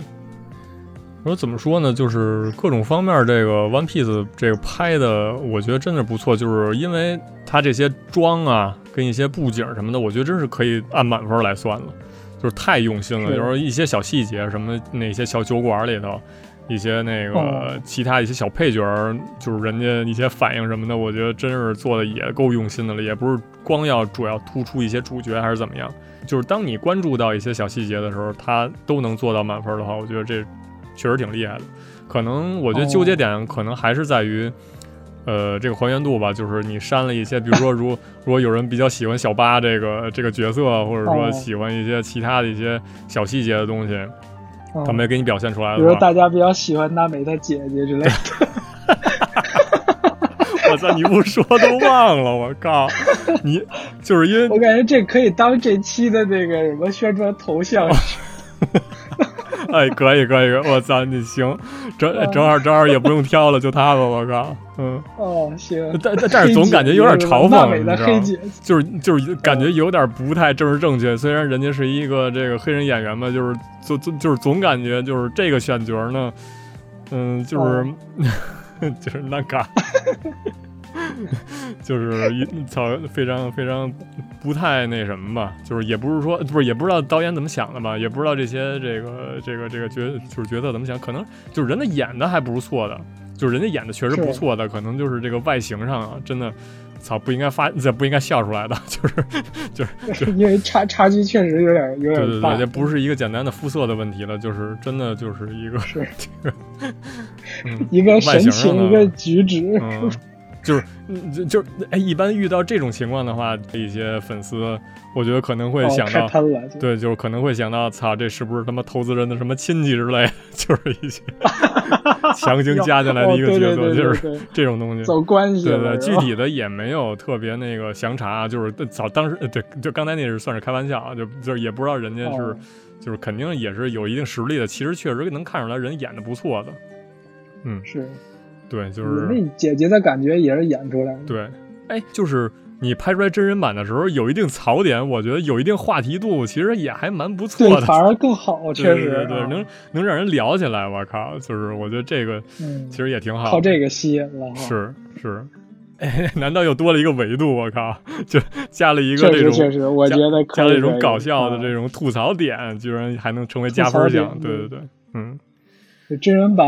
我怎么说呢？就是各种方面，这个 One Piece 这个拍的，我觉得真的不错。就是因为它这些妆啊，跟一些布景什么的，我觉得真是可以按满分来算了。就是太用心了，就是一些小细节，什么那些小酒馆里头，一些那个哦其他一些小配角儿，就是人家一些反应什么的，我觉得真是做的也够用心的了，也不是光要主要突出一些主角还是怎么样。就是当你关注到一些小细节的时候，他都能做到满分的话，我觉得这确实挺厉害的。可能我觉得纠结点可能还是在于，呃，这个还原度吧，就是你删了一些，比如说如如果有人比较喜欢小八这个这个角色，或者说哦喜欢一些其他的一些小细节的东西，嗯他没给你表现出来比如大家比较喜欢娜美的姐姐之类的，我操，你不说都忘了，我靠，你就是因为我感觉这可以当这期的那个什么宣传头像。哎，可以可以，我操，你行，正嗯正好正好也不用挑了，就他吧，我靠，嗯，哦，行。但但但是总感觉有点嘲讽，你知道吗？就是就是感觉有点不太正式正确，虽然人家是一个这个黑人演员嘛，就是就就就是总感觉就是这个选角呢，嗯，就是、就是那嘎，就是一操非常非常不太那什么吧，就是也不是说不是也不知道导演怎么想的吧，也不知道这些这个这个这个角就是角色怎么想，可能就是人家演的还不是错的，就是人家演的确实不错的，可能就是这个外形上啊，真的。操，不应该发，这不应该笑出来的，就是就是 因为差差距确实有点有对对对，点大。这不是一个简单的肤色的问题了，就是真的就是一个是这个，嗯一个神情，一个举止。嗯，就是嗯就就哎，一般遇到这种情况的话，一些粉丝我觉得可能会哦，想到，对，就是可能会想到，操，这是不是他妈投资人的什么亲戚之类的，就是一些 强行加进来的一个角色，对对就是这种东西。走关系对对，具体的也没有特别那个详查，就是早当时呃对，就刚才那是算是开玩笑啊，就就是也不知道人家是、哦就是肯定也是有一定实力的，其实确实能看出来人演的不错的，嗯，是对，就是那姐姐的感觉也是演出来的。对，哎，就是你拍出来真人版的时候有一定槽点，我觉得有一定话题度，其实也还蛮不错对，的，反而更好，确实对对对，啊能能让人聊起来，我靠，就是我觉得这个嗯其实也挺好的，靠这个吸引了。是是，哎，难道又多了一个维度？我靠，就加了一个确这种实确实，我加觉得加了一种搞笑的啊这种吐槽点，居然还能成为加分项。对对对，嗯，真人版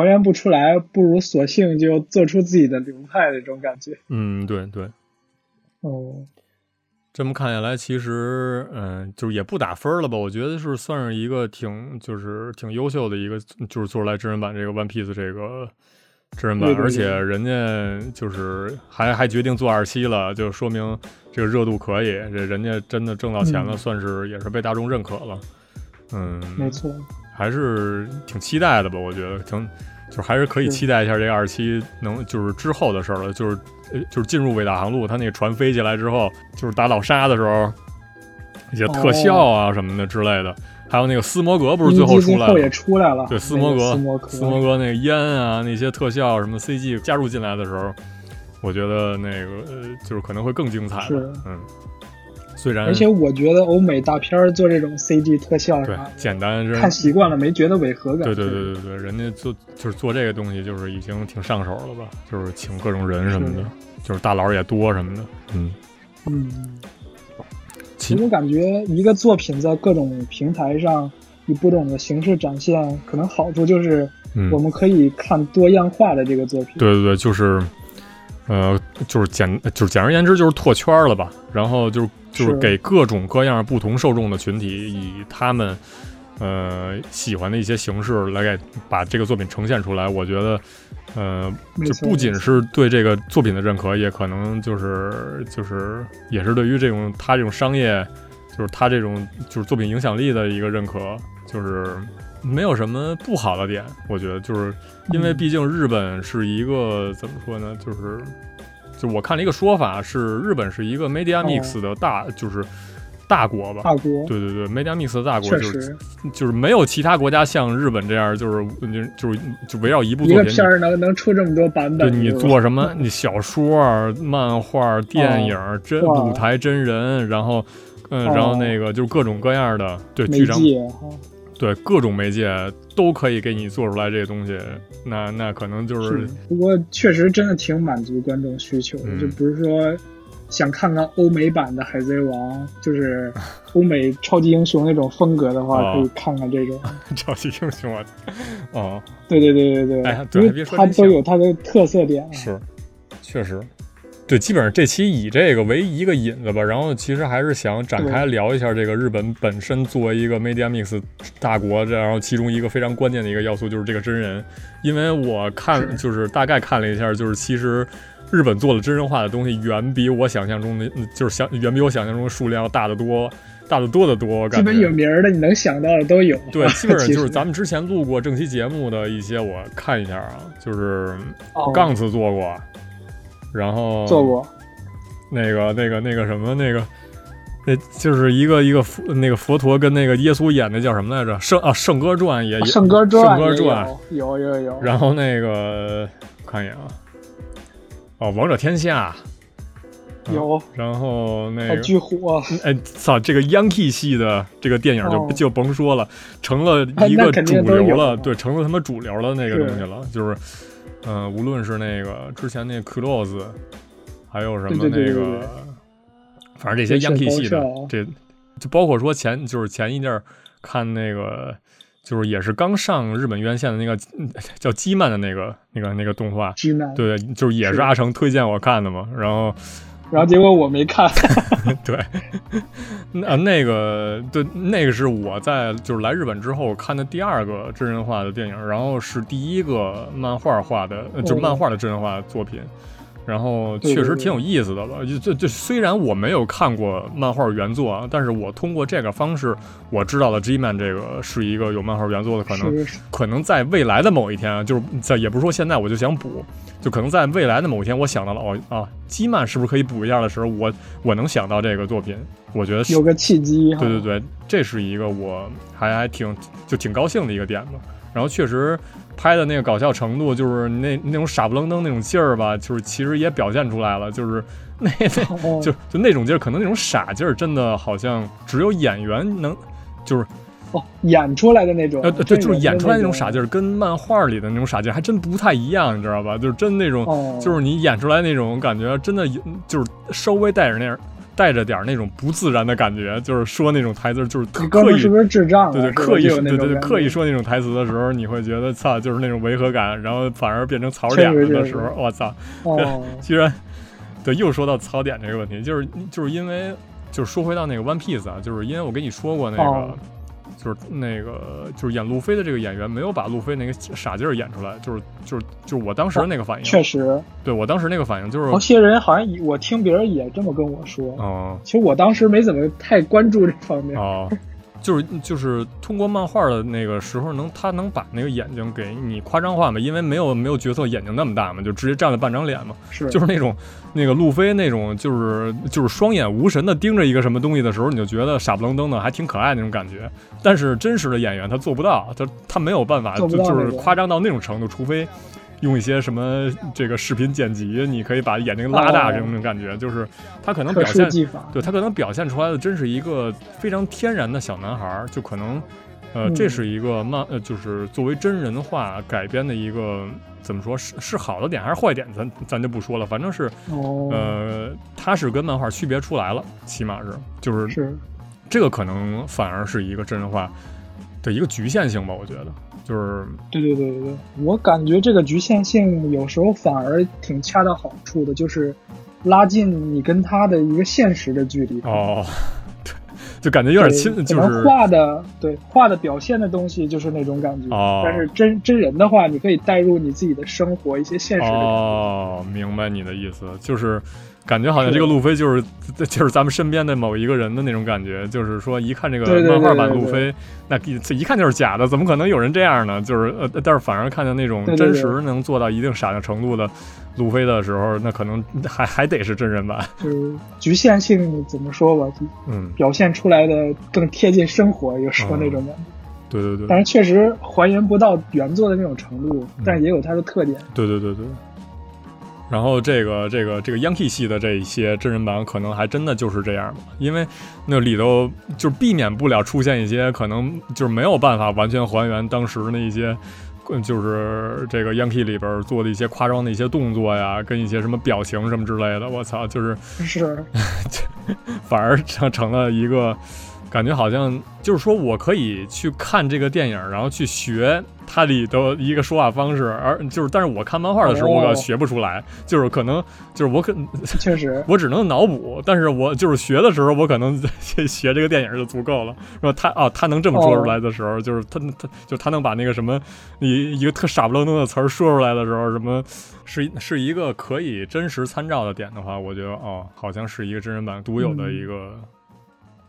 还原不出来，不如索性就做出自己的流派的这种感觉。嗯，对对，哦，这么看下来，其实嗯，就是也不打分了吧？我觉得是算是一个挺就是挺优秀的一个，就是做出来真人版这个 One Piece 这个真人版，而且人家就是还还决定做二期了，就说明这个热度可以，这人家真的挣到钱了，嗯算是也是被大众认可了。嗯，没错，还是挺期待的吧？我觉得挺，就是还是可以期待一下这个二期能就是之后的事儿了，就是呃就是进入伟大航路，他那个船飞起来之后，就是打倒沙的时候，一些特效啊什么的之类的，还有那个斯摩格不是最后一季最后也出来了。出来了，对斯摩格斯摩克，斯摩格那个烟啊，那些特效什么 CG 加入进来的时候，我觉得那个呃，就是可能会更精彩是。嗯，虽然而且我觉得欧美大片做这种 CG 特效简单真看习惯了没觉得违和感。对对对对对，人家做就是做这个东西，就是已经挺上手了吧？就是请各种人什么的是，就是大佬也多什么的。嗯，嗯，其我感觉一个作品在各种平台上以不同的形式展现，可能好处就是嗯我，们可以看多样化的这个作品。对对对，就是呃，就是简就是简而言之就是拓圈了吧？然后就是就是是给各种各样不同受众的群体，以他们呃喜欢的一些形式来给把这个作品呈现出来。我觉得。呃，就不仅是对这个作品的认可，也可能就是就是也是对于这种他这种商业，就是他这种就是作品影响力的一个认可，就是没有什么不好的点。我觉得就是因为嗯毕竟日本是一个怎么说呢，就是就我看了一个说法是日本是一个 media 哦。mix 的大、就是大国吧。大国。对对对，media mix 的大国就是就是没有其他国家像日本这样，就是就就是就围绕一部作品，个片儿能能出这么多版本，对你做什么？你小说、漫画、电影、真舞台真人，然后，嗯，哦。然后那个就是各种各样的，对媒剧场，介哈对各种媒介都可以给你做出来这些东西。那那可能就是是，不过确实真的挺满足观众需求的，嗯就比如说想看看欧美版的《海贼王》，就是 欧美超级英雄那种风格的话，哦可以看看这种。超级英雄啊！哦，对对对对对，哎对它都有它的特色点啊。是，确实。对，基本上这期以这个为一个引子吧，然后其实还是想展开聊一下这个日本本身作为一个 media mix 大国，然后其中一个非常关键的一个要素就是这个真人，因为我看就是大概看了一下，就是其实日本做的真人化的东西远比我想象中的，就是想远比我想象中的数量要大得多，大得多得多，我感觉基本有名儿的你能想到的都有。对，基本上就是咱们之前录过正期节目的一些，我看一下啊，就是哦杠子做过，然后做过，那个那个那个什么那个，那就是一个一个佛那个佛陀跟那个耶稣演的叫什么来着？圣啊《圣歌传》也也《圣歌传》圣歌传有有有有。然后那个看一眼啊，哦，《王者天下》有，然后那个巨火，哎操，这个 Yankee 系的这个电影就、哦就甭说了，成了 一个主流了，啊对，成了他妈主流的那个东西了，就是，嗯、无论是那个之前那 Close，还有什么那个，对对反正这些是 Yankee 系的，这就包括说前就是前一阵儿看那个。就是也是刚上日本院线的那个嗯叫基曼的那个那个那个动画，基曼。对，就是也是是阿成推荐我看的嘛，然后然后结果我没看，对，那那个对，那个是我在就是来日本之后看的第二个真人化的电影，然后是第一个漫画化的，呃就是漫画的真人化作品。然后确实挺有意思的吧？就就就虽然我没有看过漫画原作啊，但是我通过这个方式，我知道了 G-Man 这个是一个有漫画原作的可能，可能在未来的某一天啊，就是在也不是说现在我就想补，就可能在未来的某一天，我想到了哦啊，基曼是不是可以补一下的时候，我我能想到这个作品，我觉得是有个契机。对对对，这是一个我还还挺就挺高兴的一个点吧。然后确实拍的那个搞笑程度，就是那那种傻不愣登那种劲儿吧，就是其实也表现出来了，就是那 那哦就就那种劲儿，可能那种傻劲儿，真的好像只有演员能，就是哦，演出来的那种，呃，对，就是演出来那种种傻劲儿，跟漫画里的那种傻劲儿还真不太一样，你知道吧？就是真那种，哦，就是你演出来那种感觉，真的有就是稍微带着那样，带着点儿那种不自然的感觉，就是说那种台词，就是特刻意是不是智障啊？对对，刻意对对刻意说那种台词的时候，你会觉得操，就是那种违和感，然后反而变成槽点了的时候，我操，哦，居然对又说到槽点这个问题，就是就是因为就是说回到那个 One Piece 啊，就是因为我跟你说过那个。哦就是那个，就是演路飞的这个演员没有把路飞那个傻劲儿演出来，就是就是就是我当时那个反应，确实，对我当时那个反应就是，有些人好像也我听别人也这么跟我说，哦。其实我当时没怎么太关注这方面，哦，就是就是通过漫画的那个时候能他能把那个眼睛给你夸张化嘛，因为没有没有角色眼睛那么大嘛，就直接占了半张脸嘛，是就是那种那个路飞那种就是就是双眼无神的盯着一个什么东西的时候，你就觉得傻不愣登的，还挺可爱那种感觉。但是真实的演员他做不到，他他没有办法就就是夸张到那种程度，除非。用一些什么这个视频剪辑，你可以把眼睛拉大，哦这种感觉，就是他可能表现对他可能表现出来的真是一个非常天然的小男孩儿，就可能，呃，嗯。这是一个漫，呃，就是作为真人化改编的一个怎么说是是好的点还是坏点，咱咱就不说了，反正是，哦，呃，他是跟漫画区别出来了，起码是，就是是。这个可能反而是一个真人化的一个局限性吧，我觉得，就是对对对对对，我感觉这个局限性有时候反而挺恰到好处的，就是拉近你跟他的一个现实的距离。哦，对，就感觉有点亲，就是画的对画的表现的东西就是那种感觉，哦但是真真人的话，你可以带入你自己的生活一些现实的。哦，明白你的意思，就是感觉好像这个路飞就是 就是咱们身边的某一个人的那种感觉，就是说一看这个漫画版路飞，那一这一看就是假的，怎么可能有人这样呢？就是呃，但是反而看见那种真实能做到一定傻的程度的路飞的时候，那可能还还得是真人版。就是局限性怎么说吧，嗯，表现出来的更贴近生活，有时候那种感觉。对对对，但是确实还原不到原作的那种程度，嗯但也有它的特点。对对对对。然后这个这个这个 Yankee 系的这一些真人版，可能还真的就是这样吧，因为那里头就是避免不了出现一些可能就是没有办法完全还原当时那一些，呃就是这个 Yankee 里边做的一些夸张的一些动作呀，跟一些什么表情什么之类的，我操，就是是，反而成成了一个感觉，好像就是说我可以去看这个电影，然后去学它里头一个说话方式，而就是但是我看漫画的时候，我学不出来，就是可能就是我可 确实，我只能脑补，但是我就是学的时候，我可能学这个电影就足够了。说他哦，他能这么说出来的时候，就是他他就他能把那个什么一一个特傻不愣登的词儿说出来的时候，什么是是一个可以真实参照的点的话，我觉得哦，好像是一个真人版独有的一个、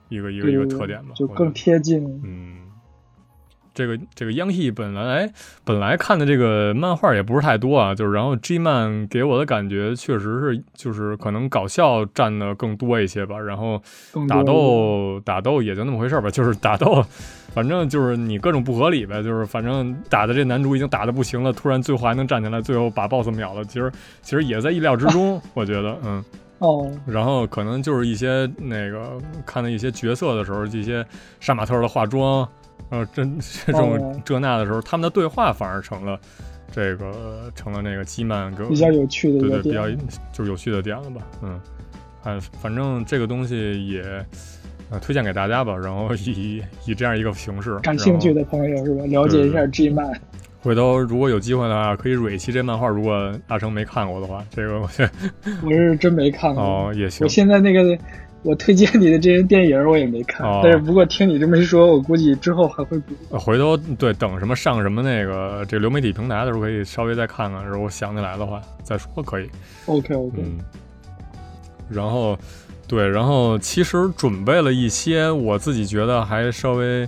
一个一个一个特点吧，就更贴近。嗯。这个这个央戏本来本来看的这个漫画也不是太多啊，就是然后 G 漫给我的感觉确实是就是可能搞笑占的更多一些吧，然后打斗打斗也就那么回事儿吧，就是打斗，反正就是你各种不合理呗，就是反正打的这男主已经打的不行了，突然最后还能站起来，最后把 BOSS 秒了，其实其实也在意料之中，我觉得嗯。哦，然后可能就是一些那个看的一些角色的时候，这些杀马特的化妆，然后这 这种哦这那的时候，他们的对话反而成了这个成了那个基曼给我比较有趣的对对比较。就是有趣的点了吧，嗯，哎，反正这个东西也呃推荐给大家吧，然后以以这样一个形式，感兴趣的朋友是吧？了解一下 G 漫。回头如果有机会的话，可以蕊一期这漫画。如果阿成没看过的话，这个我觉得 我是真没看过。哦也行我。现在那个，我推荐你的这些电影我也没看，哦但是不过听你这么一说，我估计之后还会补。呃回头对等什么上什么那个这流媒体平台的时候，可以稍微再看看。如果想起来的话再说可以。OK OK，、嗯，然后对，然后其实准备了一些我自己觉得还稍微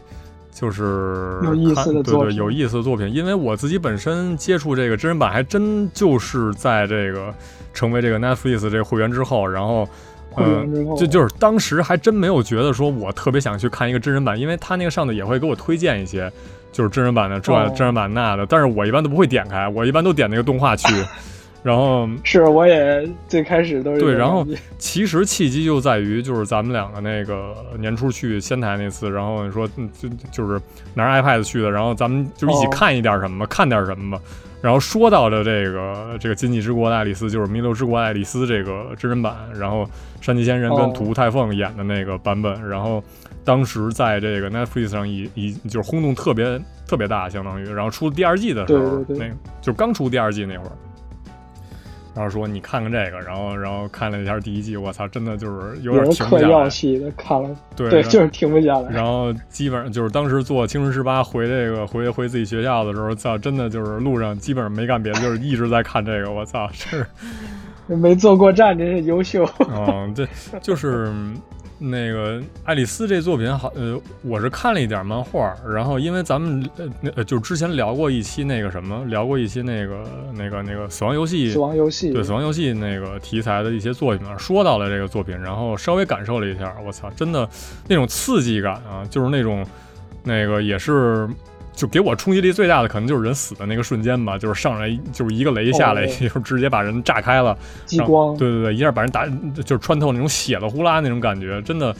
就是有意思的作品对对有意思的作品，因为我自己本身接触这个真人版，还真就是在这个成为这个 Netflix 这个会员之后，然后。会员之后呃，就就是当时还真没有觉得说我特别想去看一个真人版，因为他那个上头也会给我推荐一些，就是真人版的这、哦真人版那的，但是我一般都不会点开，我一般都点那个动画去，然后是我也最开始都是对然后 其实契机就在于，就是咱们两个那个年初去仙台那次，然后你说嗯就就是拿着 iPad 去的，然后咱们就一起哦看一点什么，看点什么吧。然后说到了这个这个《经济之国的爱丽丝》，就是《弥留之国爱丽丝》这个真人版，然后山崎贤人跟哦土屋太凤演的那个版本，然后当时在这个 Netflix 上已已就是轰动特别特别大，相当于，然后出第二季的时候，对对对那个就刚出第二季那会儿。然后说你看看这个，然后然后看了一下第一季，我操，真的就是有有点停不下来。戏的看了，对对，就是停不下来。然后基本上就是当时坐青春十八回这个回回自己学校的时候，操，真的就是路上基本上没干别的，就是一直在看这个，我操，是，没坐过站真是优秀。嗯，对，就是那个爱丽丝这作品好，呃，我是看了一点漫画，然后因为咱们呃那呃就之前聊过一期那个什么，聊过一期那个那个那个死亡游戏死亡游戏，对死亡游戏那个题材的一些作品嘛，说到了这个作品，然后稍微感受了一下，我操，真的那种刺激感啊，就是那种那个也是。就给我冲击力最大的可能就是人死的那个瞬间吧，就是上来就是一个雷下来，哦 就直接把人炸开了，激光，对对对，一下把人打，就是穿透那种血了呼啦那种感觉，真的，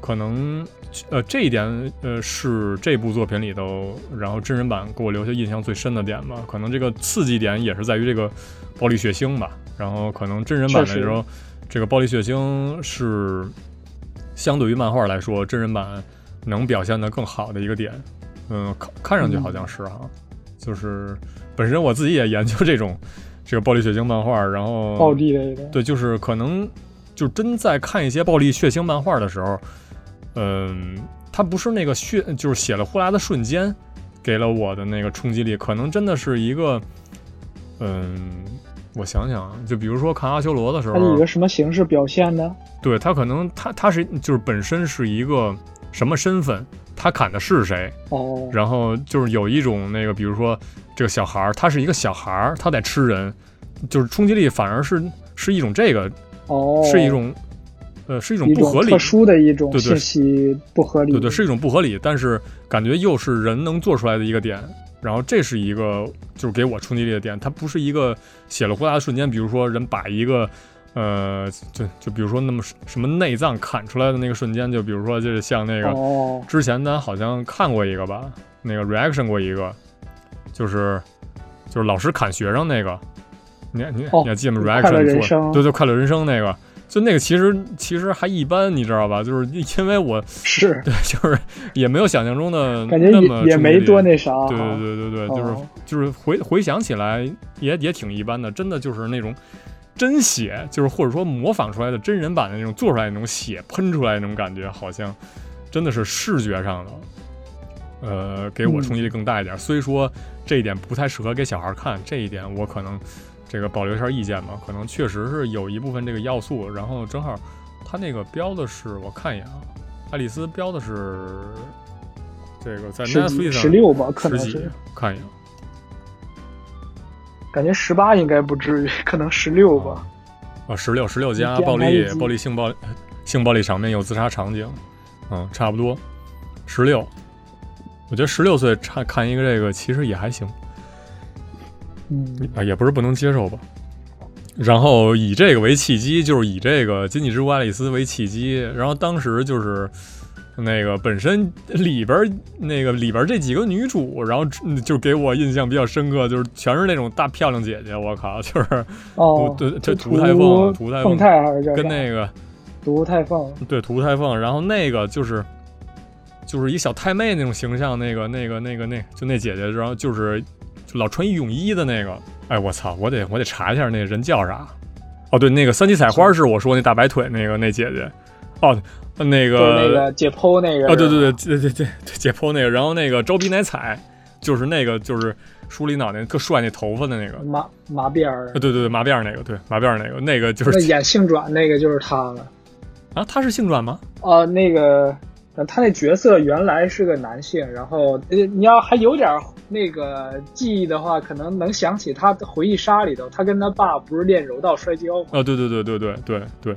可能呃这一点呃是这部作品里头，然后真人版给我留下印象最深的点吧。可能这个刺激点也是在于这个暴力血腥吧。然后可能真人版的时候，这个暴力血腥是相对于漫画来说，真人版能表现的更好的一个点。嗯，看看上去好像是哈，就是本身我自己也研究这种 这个暴力血腥漫画，然后暴力类的，对，就是可能就真在看一些暴力血腥漫画的时候，嗯，它不是那个血，就是血了呼啦的瞬间给了我的那个冲击力，可能真的是一个，嗯，我想想啊，就比如说看阿修罗的时候，它以一个什么形式表现的？对它可能它它是就是本身是一个什么身份，他砍的是谁，哦，然后就是有一种那个，比如说这个小孩儿，他是一个小孩儿，他在吃人，就是冲击力反而是是一种这个，哦，是一种，呃，是一种不合理特，殊的一种信息不合理，对对，是一种不合理，但是感觉又是人能做出来的一个点。然后这是一个就是给我冲击力的点，它不是一个写了呼啦的瞬间，比如说人把一个。呃，就就比如说那么什么内脏砍出来的那个瞬间，就比如说就是像那个哦，之前咱好像看过一个吧，那个 reaction 过一个，就是就是老师砍学生那个，你你、哦你还记得吗？reaction 对对，快乐人生那个，就那个其实其实还一般，你知道吧？就是因为我是。对，就是也没有想象中的感觉那么也也没多那。啥。哈，对对对对对，就是、哦。就是回回想起来也也挺一般的，真的就是那种真血，就是或者说模仿出来的真人版的那种做出来的那种血喷出来的那种感觉，好像真的是视觉上的，呃，给我冲击力更大一点。虽说这一点不太适合给小孩看，这一点我可能这个保留一下意见吧，可能确实是有一部分这个要素。然后正好他那个标的是我看一眼啊，爱丽丝标的是这个在十几 Netflix 上十六吧，可能看一眼。感觉十八应该不至于，可能十六吧。啊，十六十六加暴力暴力性暴性暴力场面有自杀场景，嗯，差不多十六。我觉得十六岁看看一个这个其实也还行嗯，啊，也不是不能接受吧。然后以这个为契机，就是以这个《经济之国爱丽丝》为契机，然后当时就是那个本身里边那个里边这几个女主，然后嗯就给我印象比较深刻，就是全是那种大漂亮姐姐，我靠，就是哦，对这就涂太凤涂太凤凤太还是叫跟那个涂太凤，对，涂太凤，然后那个就是就是一小太妹那种形象，那个那个那个那就那姐姐，然后就是就老穿泳衣的那个，哎我操，我得我得查一下那人叫啥。哦，对，那个三级采花是我说那大白腿那个那姐姐，哦，那个那个解剖那个，哦，对对对对对对对，解剖那个，然后那个招逼奶彩，就是那个就是梳理脑袋特帅那头发的那个，麻麻辫儿啊，对对对，麻辫儿那个，对麻辫儿那个，那个就是那演性转那个就是他了。啊，他是性转吗？哦，那个呃他那角色原来是个男性，然后呃你要还有点儿那个记忆的话，可能能想起他的回忆杀里头，他跟他爸不是练柔道摔跤吗？啊，对对对对对对对，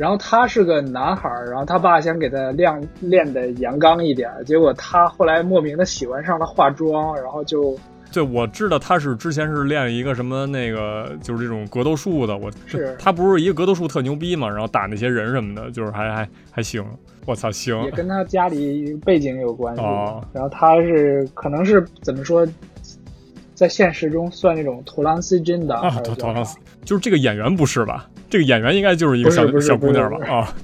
然后他是个男孩儿，然后他爸想给他练练的阳刚一点儿，结果他后来莫名的喜欢上了化妆，然后就对，我知道他是之前是练一个什么那个，就是这种格斗术的。我是他不是一个格斗术特牛逼嘛，然后打那些人什么的，就是还还还行。我操，行也跟他家里背景有关系。哦然后他是可能是怎么说，在现实中算那种图兰斯真的啊！陶陶郎斯就是这个演员不是吧？这个演员应该就是一个小小姑娘吧？啊，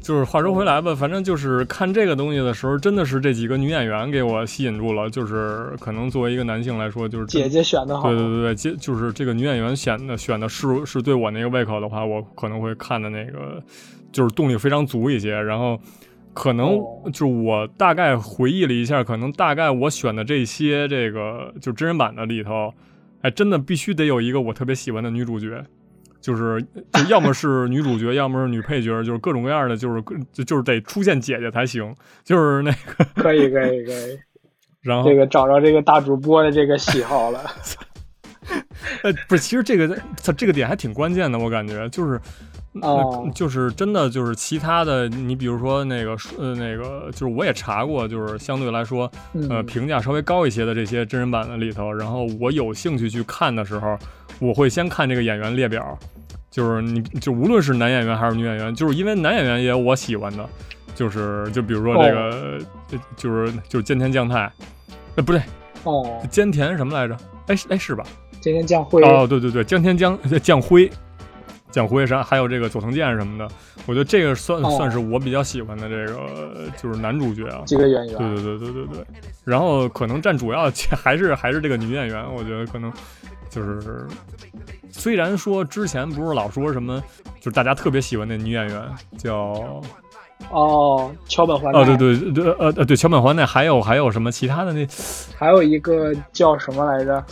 就是话说回来吧，反正就是看这个东西的时候，真的是这几个女演员给我吸引住了。就是可能作为一个男性来说，就是姐姐选的好，对对对对，就是这个女演员选的选的是是对我那个胃口的话，我可能会看的那个就是动力非常足一些。然后可能就是我大概回忆了一下，可能大概我选的这些这个就真人版的里头，哎，真的必须得有一个我特别喜欢的女主角。就是就要么是女主角，要么是女配角，就是各种各样的，就是就就是得出现姐姐才行。就是那个可以可以可以，然后这个找着这个大主播的这个喜好了。呃，不是，其实这个它这个点还挺关键的，我感觉就是，哦，就是真的就是其他的，你比如说那个呃那个，就是我也查过，就是相对来说呃评价稍微高一些的这些真人版的里头，然后我有兴趣去看的时候，我会先看这个演员列表。就是你就无论是男演员还是女演员，就是因为男演员也有我喜欢的，就是就比如说这个，就是就是菅田将太，呃不对，哦，菅田什么来着？哎哎是吧？菅田将晖。哦对对对，菅田将 将晖，将辉啥？还有这个佐藤健什么的，我觉得这个算算是我比较喜欢的这个就是男主角啊。几个演员。对对对对对对。然后可能占主要 还是还是这个女演员，我觉得可能就是。虽然说之前不是老说什么，就是大家特别喜欢那女演员叫哦桥本环奈哦对对对呃呃对桥本环奈，还有还有什么其他的那还有一个叫什么来着？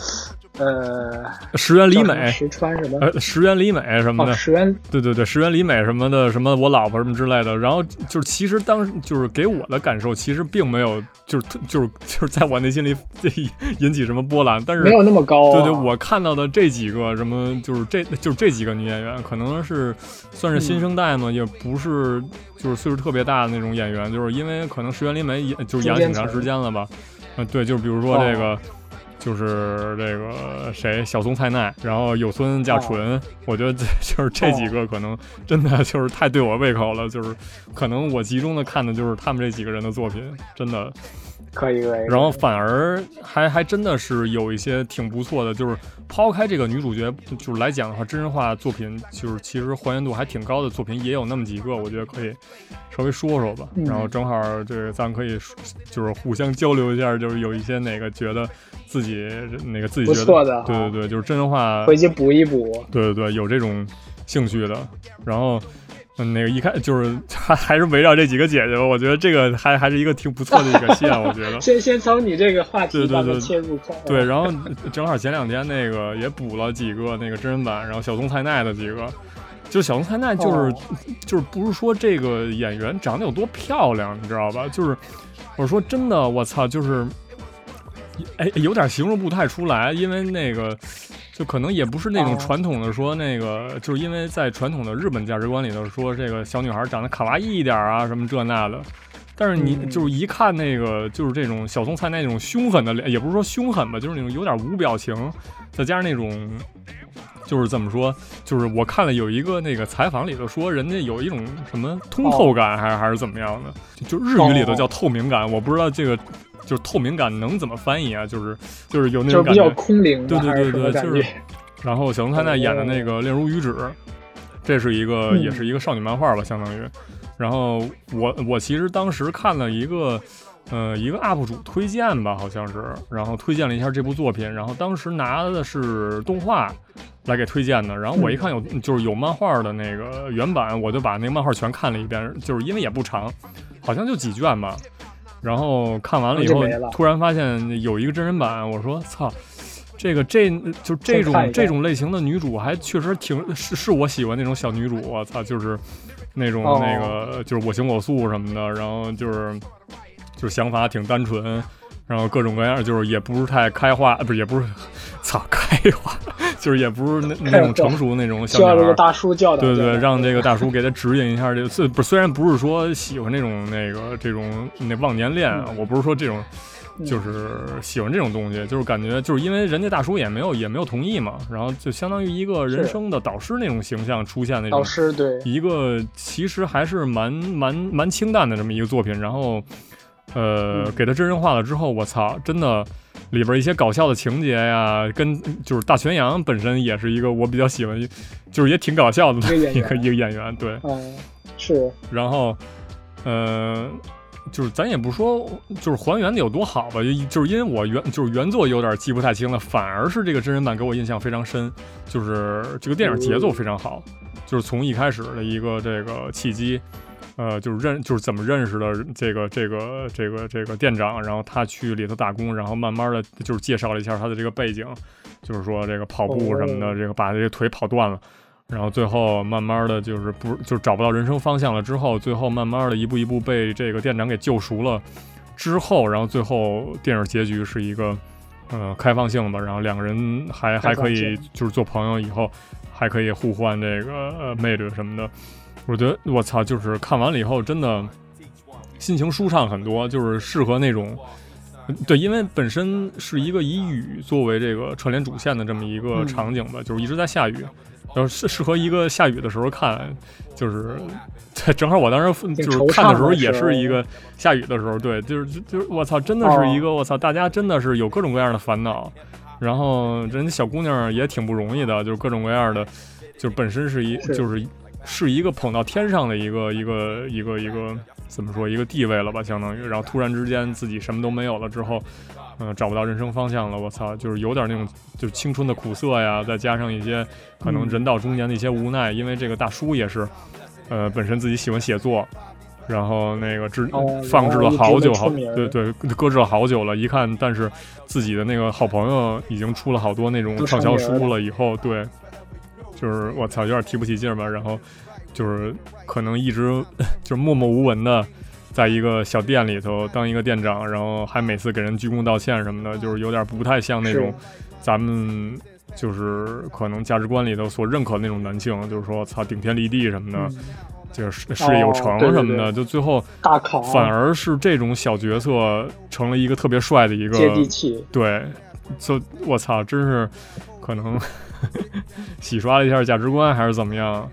呃，石原里美，石川什么？呃，石原里美什么的，石原，对对对，石原里美什么的，什么我老婆什么之类的。然后就是，其实当时就是给我的感受，其实并没有，就是就是就是在我内心里引起什么波澜，但是没有那么高。对对，我看到的这几个什么，就是这就是这几个女演员，可能是算是新生代嘛，也不是就是岁数特别大的那种演员，就是因为可能石原里美演就是演挺长时间了吧。嗯，对，就是比如说这个。就是这个谁小松菜奈，然后有村架纯，我觉得 就是这几个可能真的就是太对我胃口了，就是可能我集中的看的就是他们这几个人的作品，真的。可以可以，然后反而还还真的是有一些挺不错的，就是抛开这个女主角就是来讲的话，真人化作品就是其实还原度还挺高的作品也有那么几个，我觉得可以稍微说说吧。然后正好这个咱可以就是互相交流一下，就是有一些哪个觉得自己哪个自己觉得对对对，就是真人化回去补一补。对对对，有这种兴趣的，然后。嗯，那个一开就是 还还是围绕这几个姐姐吧，我觉得这个还还是一个挺不错的一个线，我觉得。先先从你这个话题对对切入口。对，然后正好前两天那个也补了几个那个真人版，然后小松菜奈的几个，就小松菜奈就是就是不是说这个演员长得有多漂亮，你知道吧？就是我说真的，我操，就是哎有点形容不太出来，因为那个。就可能也不是那种传统的说那个，就是因为在传统的日本价值观里头说这个小女孩长得卡哇伊一点啊什么这那的，但是你就是一看那个就是这种小松菜奈那种凶狠的脸，也不是说凶狠吧，就是那种有点无表情，再加上那种就是怎么说，就是我看了有一个那个采访里头说人家有一种什么通透感，还是还是怎么样的，就日语里头叫透明感，我不知道这个。就是透明感能怎么翻译啊？就是就是有那种比较空灵，对对对对，就是。然后小龙太太演的那个《恋如雨止》，这是一个也是一个少女漫画吧，相当于。然后我我其实当时看了一个呃一个 UP 主推荐吧，好像是，然后推荐了一下这部作品，然后当时拿的是动画来给推荐的。然后我一看有就是有漫画的那个原版，我就把那个漫画全看了一遍，就是因为也不长，好像就几卷吧。然后看完了以后，突然发现有一个真人版，我说操，这个这就这种这种类型的女主还确实挺是是我喜欢那种小女主，我操，就是那种那个就是我行我素什么的，然后就是就是想法挺单纯。然后各种各样，就是也不是太开化，不是也不是，操开化，就是也不是那那种成熟那种小女孩。需要这个大叔教导。对对，让这个大叔给他指引一下。这虽不虽然不是说喜欢那种那个这种那忘年恋，我不是说这种，就是喜欢这种东西，就是感觉就是因为人家大叔也没有也没有同意嘛，然后就相当于一个人生的导师那种形象出现那种。导师对。一个其实还是蛮蛮蛮清淡的这么一个作品，然后。呃，给他真人化了之后，我操，真的，里边一些搞笑的情节呀，跟就是大泉洋本身也是一个我比较喜欢，就是也挺搞笑的一个 一个演员，对，是，然后，呃，就是咱也不说就是还原的有多好吧，就是因为我原就是原作有点记不太清了，反而是这个真人版给我印象非常深，就是这个电影节奏非常好，就是从一开始的一个这个契机。呃，就是认就是怎么认识的这个这个这个这个店长，然后他去里头打工，然后慢慢的就是介绍了一下他的这个背景，就是说这个跑步什么的，这个把这个腿跑断了，然后最后慢慢的就是不就是找不到人生方向了之后，最后慢慢的一步一步被这个店长给救赎了之后，然后最后电影结局是一个呃开放性吧，然后两个人还还可以就是做朋友，以后还可以互换这个呃妹子什么的。我觉得我操，就是看完了以后，真的心情舒畅很多，就是适合那种，对，因为本身是一个以雨作为这个串联主线的这么一个场景吧，就是一直在下雨，然后适适合一个下雨的时候看，就是对 正好我当时就是看的时候也是一个下雨的时候，对，就是就是我操，真的是一个我操，大家真的是有各种各样的烦恼，然后人家小姑娘也挺不容易的，就是各种各样的，就是本身是一就是。是一个捧到天上的一个一个一个一个怎么说一个地位了吧，相当于，然后突然之间自己什么都没有了之后，嗯，找不到人生方向了，我操，就是有点那种就是青春的苦涩呀，再加上一些可能人到中年的一些无奈，因为这个大叔也是，呃，本身自己喜欢写作，然后那个置放置了好久好，对对，搁置了好久了，一看，但是自己的那个好朋友已经出了好多那种畅销书了，以后对。就是我操，有点提不起劲儿吧，然后就是可能一直 就是默默无闻的，在一个小店里头当一个店长，然后还每次给人鞠躬道歉什么的，就是有点不太像那种咱们就是可能价值观里头所认可的那种男性，就是说操顶天立地什么的，就是事业有成什么的，就最后大考，反而是这种小角色成了一个特别帅的一个接地气，对，就我操，真是可能。洗刷了一下价值观，还是怎么样？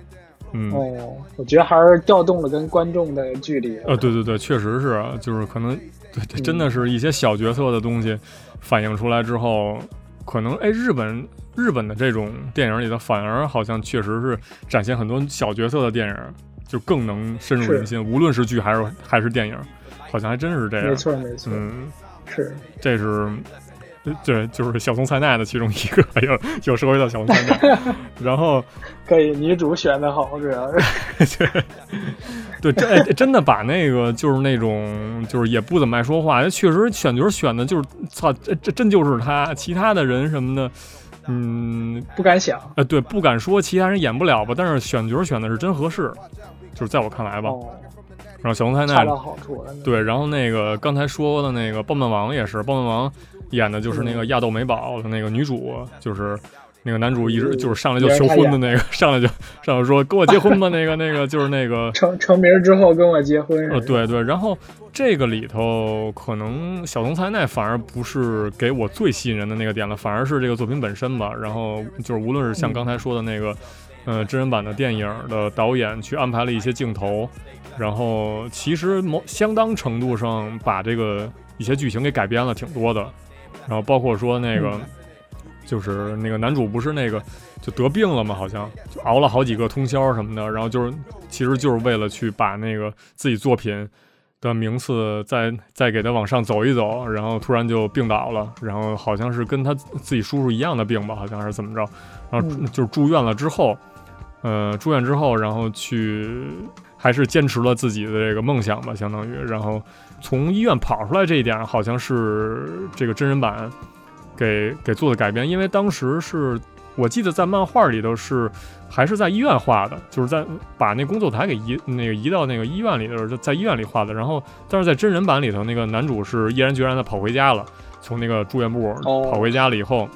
嗯，哦，我觉得还是调动了跟观众的距离。呃，对对对，确实是，就是可能，对，真的是一些小角色的东西反映出来之后，可能哎，日本日本的这种电影里的，反而好像确实是展现很多小角色的电影，就更能深入人心。无论是剧还是还是电影，好像还真是这样。没错没错，嗯，是，这是。对，就是小松菜奈的其中一个，又又说回到小松菜奈，然后可以女主选的好，主要是 对，真真的把那个就是那种就是也不怎么爱说话，确实选角选的就是操，这这真就是他，其他的人什么的，嗯，不敢想，呃，对，不敢说其他人演不了吧，但是选角选的是真合适，就是在我看来吧。然后小松菜奈对，然后那个刚才说的那个棒棒王也是棒棒王。演的就是那个亚豆美宝的那个女主，就是那个男主一直就是上来就求婚的那个，上来就上来说跟我结婚吧，那个那个就是那个 成成名之后跟我结婚。呃，对对，然后这个里头可能小松菜奈反而不是给我最吸引人的那个点了，反而是这个作品本身吧。然后就是无论是像刚才说的那个，呃，真人版的电影的导演去安排了一些镜头，然后其实某相当程度上把这个一些剧情给改编了挺多的。然后包括说那个，就是那个男主不是那个就得病了嘛，好像就熬了好几个通宵什么的。然后就是其实就是为了去把那个自己作品的名次再再给他往上走一走。然后突然就病倒了，然后好像是跟他自己叔叔一样的病吧，好像是怎么着。然后就是住院了之后，呃，住院之后，然后去还是坚持了自己的这个梦想吧，相当于然后。从医院跑出来这一点，好像是这个真人版给给做的改编，因为当时是我记得在漫画里头是还是在医院画的，就是在把那工作台给移那个移到那个医院里的时候，在医院里画的。然后，但是在真人版里头，那个男主是毅然决然的跑回家了，从那个住院部跑回家了以后，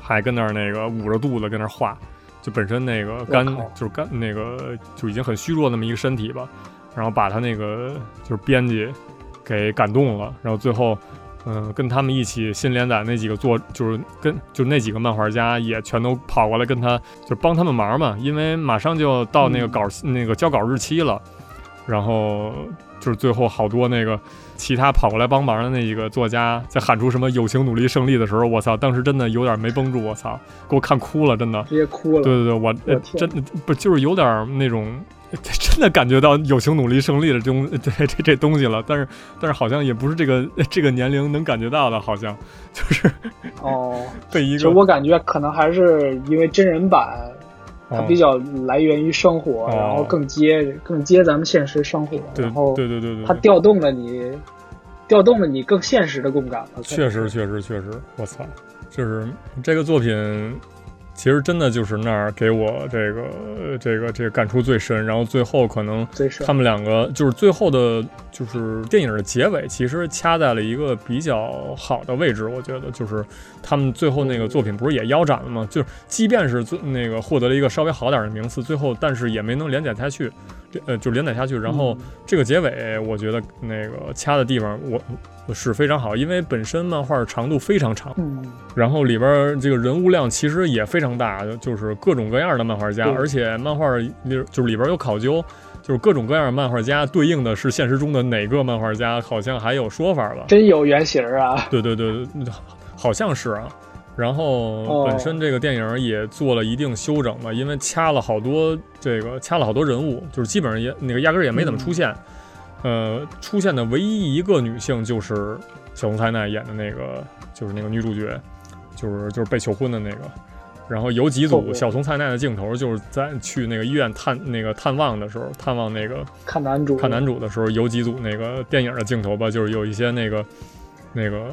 还跟那儿那个捂着肚子跟那儿画，就本身那个肝就是肝那个就已经很虚弱那么一个身体吧，然后把他那个就是编辑。给感动了，然后最后，嗯，跟他们一起新连载那几个作，就是跟就那几个漫画家也全都跑过来跟他，就帮他们忙嘛，因为马上就到那个稿那个交稿日期了，然后就是最后好多那个其他跑过来帮忙的那一个作家在喊出什么“友情努力胜利”的时候，我操，当时真的有点没绷住，我操，给我看哭了，真的。直接哭了。对对对，我、真的不就是有点那种。真的感觉到友情努力胜利的这东 这这这东西了，但是但是好像也不是这个这个年龄能感觉到的，好像就是哦，被一个我感觉可能还是因为真人版，它哦。比较来源于生活，哦。然后更接更接咱们现实生活，然后对对对对，它调动了你，调动了你更现实的共感了。确实，确实，确实，我操，就是这个作品，其实真的就是那儿给我这个这个这个感触最深，然后最后可能他们两个就是最后的，就是电影的结尾，其实掐在了一个比较好的位置，我觉得就是他们最后那个作品不是也腰斩了吗？就是即便是最那个获得了一个稍微好点的名次，最后但是也没能连载下去，这呃就连载下去，然后。嗯这个结尾，我觉得那个掐的地方，我我是非常好，因为本身漫画长度非常长，嗯，然后里边这个人物量其实也非常大，就是各种各样的漫画家，而且漫画里就是里边有考究，就是各种各样的漫画家对应的是现实中的哪个漫画家，好像还有说法吧？真有原型啊！对对对，对好像是啊。然后哦本身这个电影也做了一定修整嘛，因为掐了好多这个掐了好多人物，就是基本上也那个压根儿也没怎么出现。呃，出现的唯一一个女性就是小松菜奈演的那个，就是那个女主角，就是就是被求婚的那个。然后有几组哦小松菜奈的镜头，就是在去那个医院探那个探望的时候，探望那个看男主，看男主的时候，有几组那个电影的镜头吧，就是有一些那个那个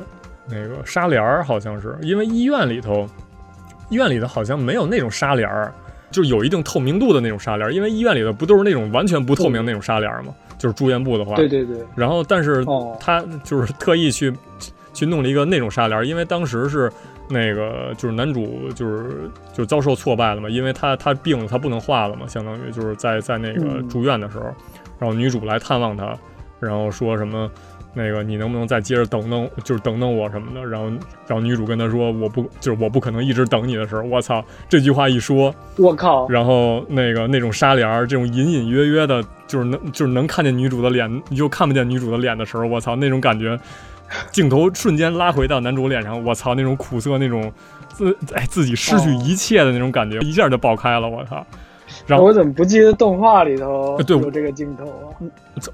那个纱帘儿，好像是因为医院里头，医院里头好像没有那种纱帘儿，就是有一定透明度的那种纱帘儿，因为医院里头不都是那种完全不透明那种纱帘儿吗？就是住院部的话，对对对，然后但是哦他就是特意去去弄了一个那种纱帘儿，因为当时是那个就是男主就是就遭受挫败了嘛，因为他他病了，他不能画了嘛，相当于就是在在那个嗯住院的时候，然后女主来探望他，然后说什么。那个，你能不能再接着等等，就是等等我什么的？然后，然后女主跟他说，我不，就是我不可能一直等你的时候，我操，这句话一说，我靠，然后那个那种纱帘儿，这种隐隐约约的，就是能就是能看见女主的脸，又看不见女主的脸的时候，我操，那种感觉，镜头瞬间拉回到男主脸上，我操，那种苦涩，那种自哎自己失去哦一切的那种感觉，一下就爆开了，我操！然后我怎么不记得动画里头有这个镜头啊？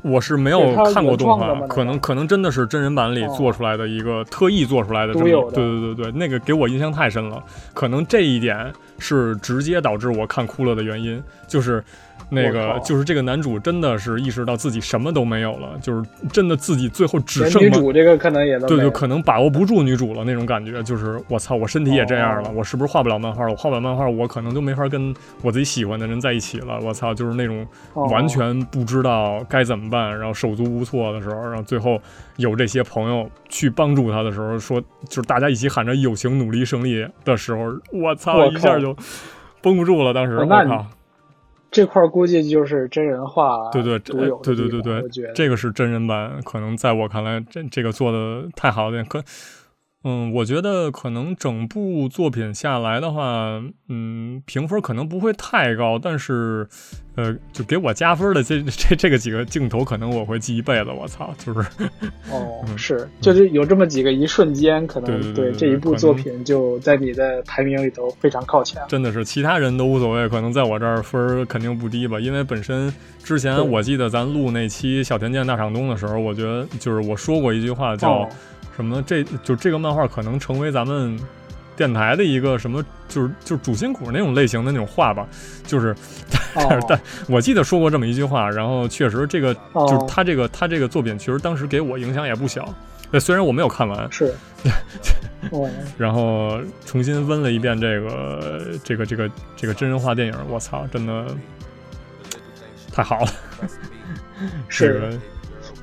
我是没有看过动画可能可能真的是真人版里哦。做出来的一个、特意做出来的这么有的。对对对对，那个给我印象太深了，可能这一点是直接导致我看哭了的原因，就是那个就是这个男主真的是意识到自己什么都没有了，就是真的自己最后只剩女主这个可能也都对对，可能把握不住女主了那种感觉，就是我操，我身体也这样了，哦我是不是画不了漫画了？我画不了漫画，我可能就没法跟我自己喜欢的人在一起了。我操，就是那种哦完全不知道该怎么办，然后手足无措的时候，然后最后有这些朋友去帮助他的时候，说就是大家一起喊着友情努力胜利的时候，我操，我一下就绷不住了。当时我哦那你靠，这块儿估计就是真人化对对对对对对这个是真人版，可能在我看来，这这个做的太好了点。可，嗯，我觉得可能整部作品下来的话，嗯，评分可能不会太高，但是，呃，就给我加分的这这这个几个镜头，可能我会记一辈子。我操，就是哦，嗯是，就是有这么几个一瞬间，可能对这一部作品就在你的排名里头非常靠前。真的是其他人都无所谓，可能在我这儿分儿肯定不低吧，因为本身之前我记得咱录那期小田健大厂东的时候，我觉得就是我说过一句话叫。哦什么这就这个漫画可能成为咱们电台的一个什么，就是就是主心骨那种类型的那种话吧，就是，但是、哦但我记得说过这么一句话，然后确实这个、哦就是他这个他这个作品，其实当时给我影响也不小。呃，虽然我没有看完，是，哦，然后重新温了一遍这个这个这个这个真人化电影，我操，真的太好了。这是个。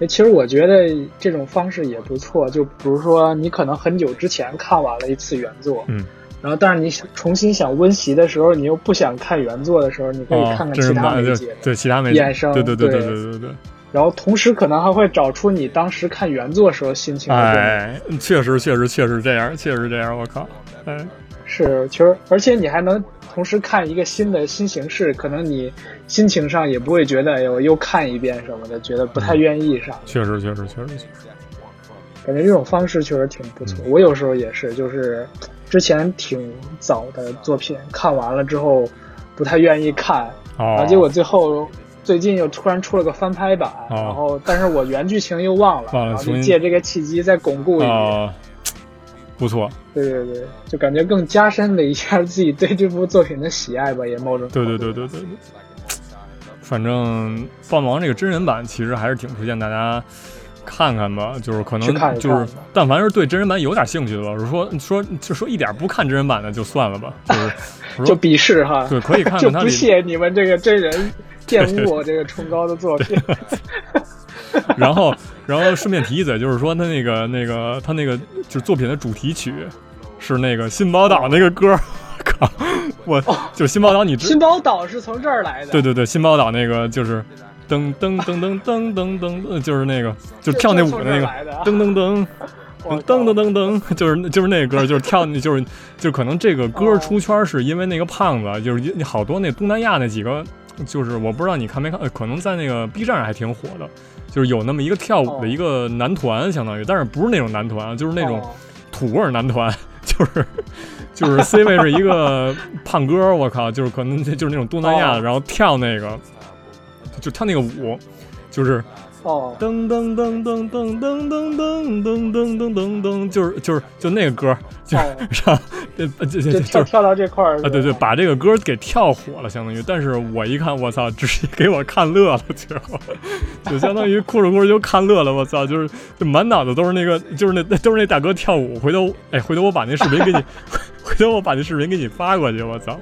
其实我觉得这种方式也不错，就比如说你可能很久之前看完了一次原作，嗯，然后但是你想重新想温习的时候，你又不想看原作的时候，你可以看看其他媒介，对其他媒介衍生，对对对对对对对。然后同时可能还会找出你当时看原作时候心情。哎，确实确实确实这样，确实这样，我靠，嗯，是，其实而且你还能。同时看一个新的新形式，可能你心情上也不会觉得哎呦又看一遍什么的，觉得不太愿意上。确实，确实，确实，确实。感觉这种方式确实挺不错。我有时候也是，就是之前挺早的作品看完了之后，不太愿意看，然后结果最后最近又突然出了个翻拍版，然后但是我原剧情又忘了，然后就借这个契机再巩固一遍。不错，对对对，就感觉更加深了一下自己对这部作品的喜爱吧，也某种对对对对对对。反正《暴魔王》这个真人版其实还是挺推荐大家看看吧，就是可能就是，但凡是对真人版有点兴趣的吧，说说就说一点不看真人版的就算了吧，就是 就鄙视哈，对，可以看看 就不屑你们这个真人 玷污我这个崇高的作品。然后，然后顺便提一嘴，就是说他那个那个他那个就是作品的主题曲，是那个新宝岛那个歌。靠，我就新宝岛，你知新宝岛是从这儿来的？对对对，新宝岛那个就是噔噔噔噔噔噔噔，就是那个就跳那舞的那个噔噔噔噔 噔噔噔，就是就是那个歌，就是跳，就是就可能这个歌出圈是因为那个胖子，就是好多那东南亚那几个，就是我不知道你看没看，可能在那个 B 站上还挺火的。就是有那么一个跳舞的一个男团，相当于，但是不是那种男团，就是那种土味男团，就是就是 C 位是一个 胖哥，我靠，就是可能就是那种东南亚的，然后跳那个，就跳那个舞，就是。哦，噔噔噔噔噔噔噔噔噔噔噔噔，就是就是就那个歌，就是 上，呃，就就就跳到这块儿啊，对对，把这个歌给跳火了，相当于。但是我一看，我操，直接给我看乐了，最后 就相当于哭着哭着就看乐了，我操，就是就满脑子都是那个，就是那都是那大哥跳舞。回头，哎，回头我把那视频给你，回头我把那视频给你发过去，我操。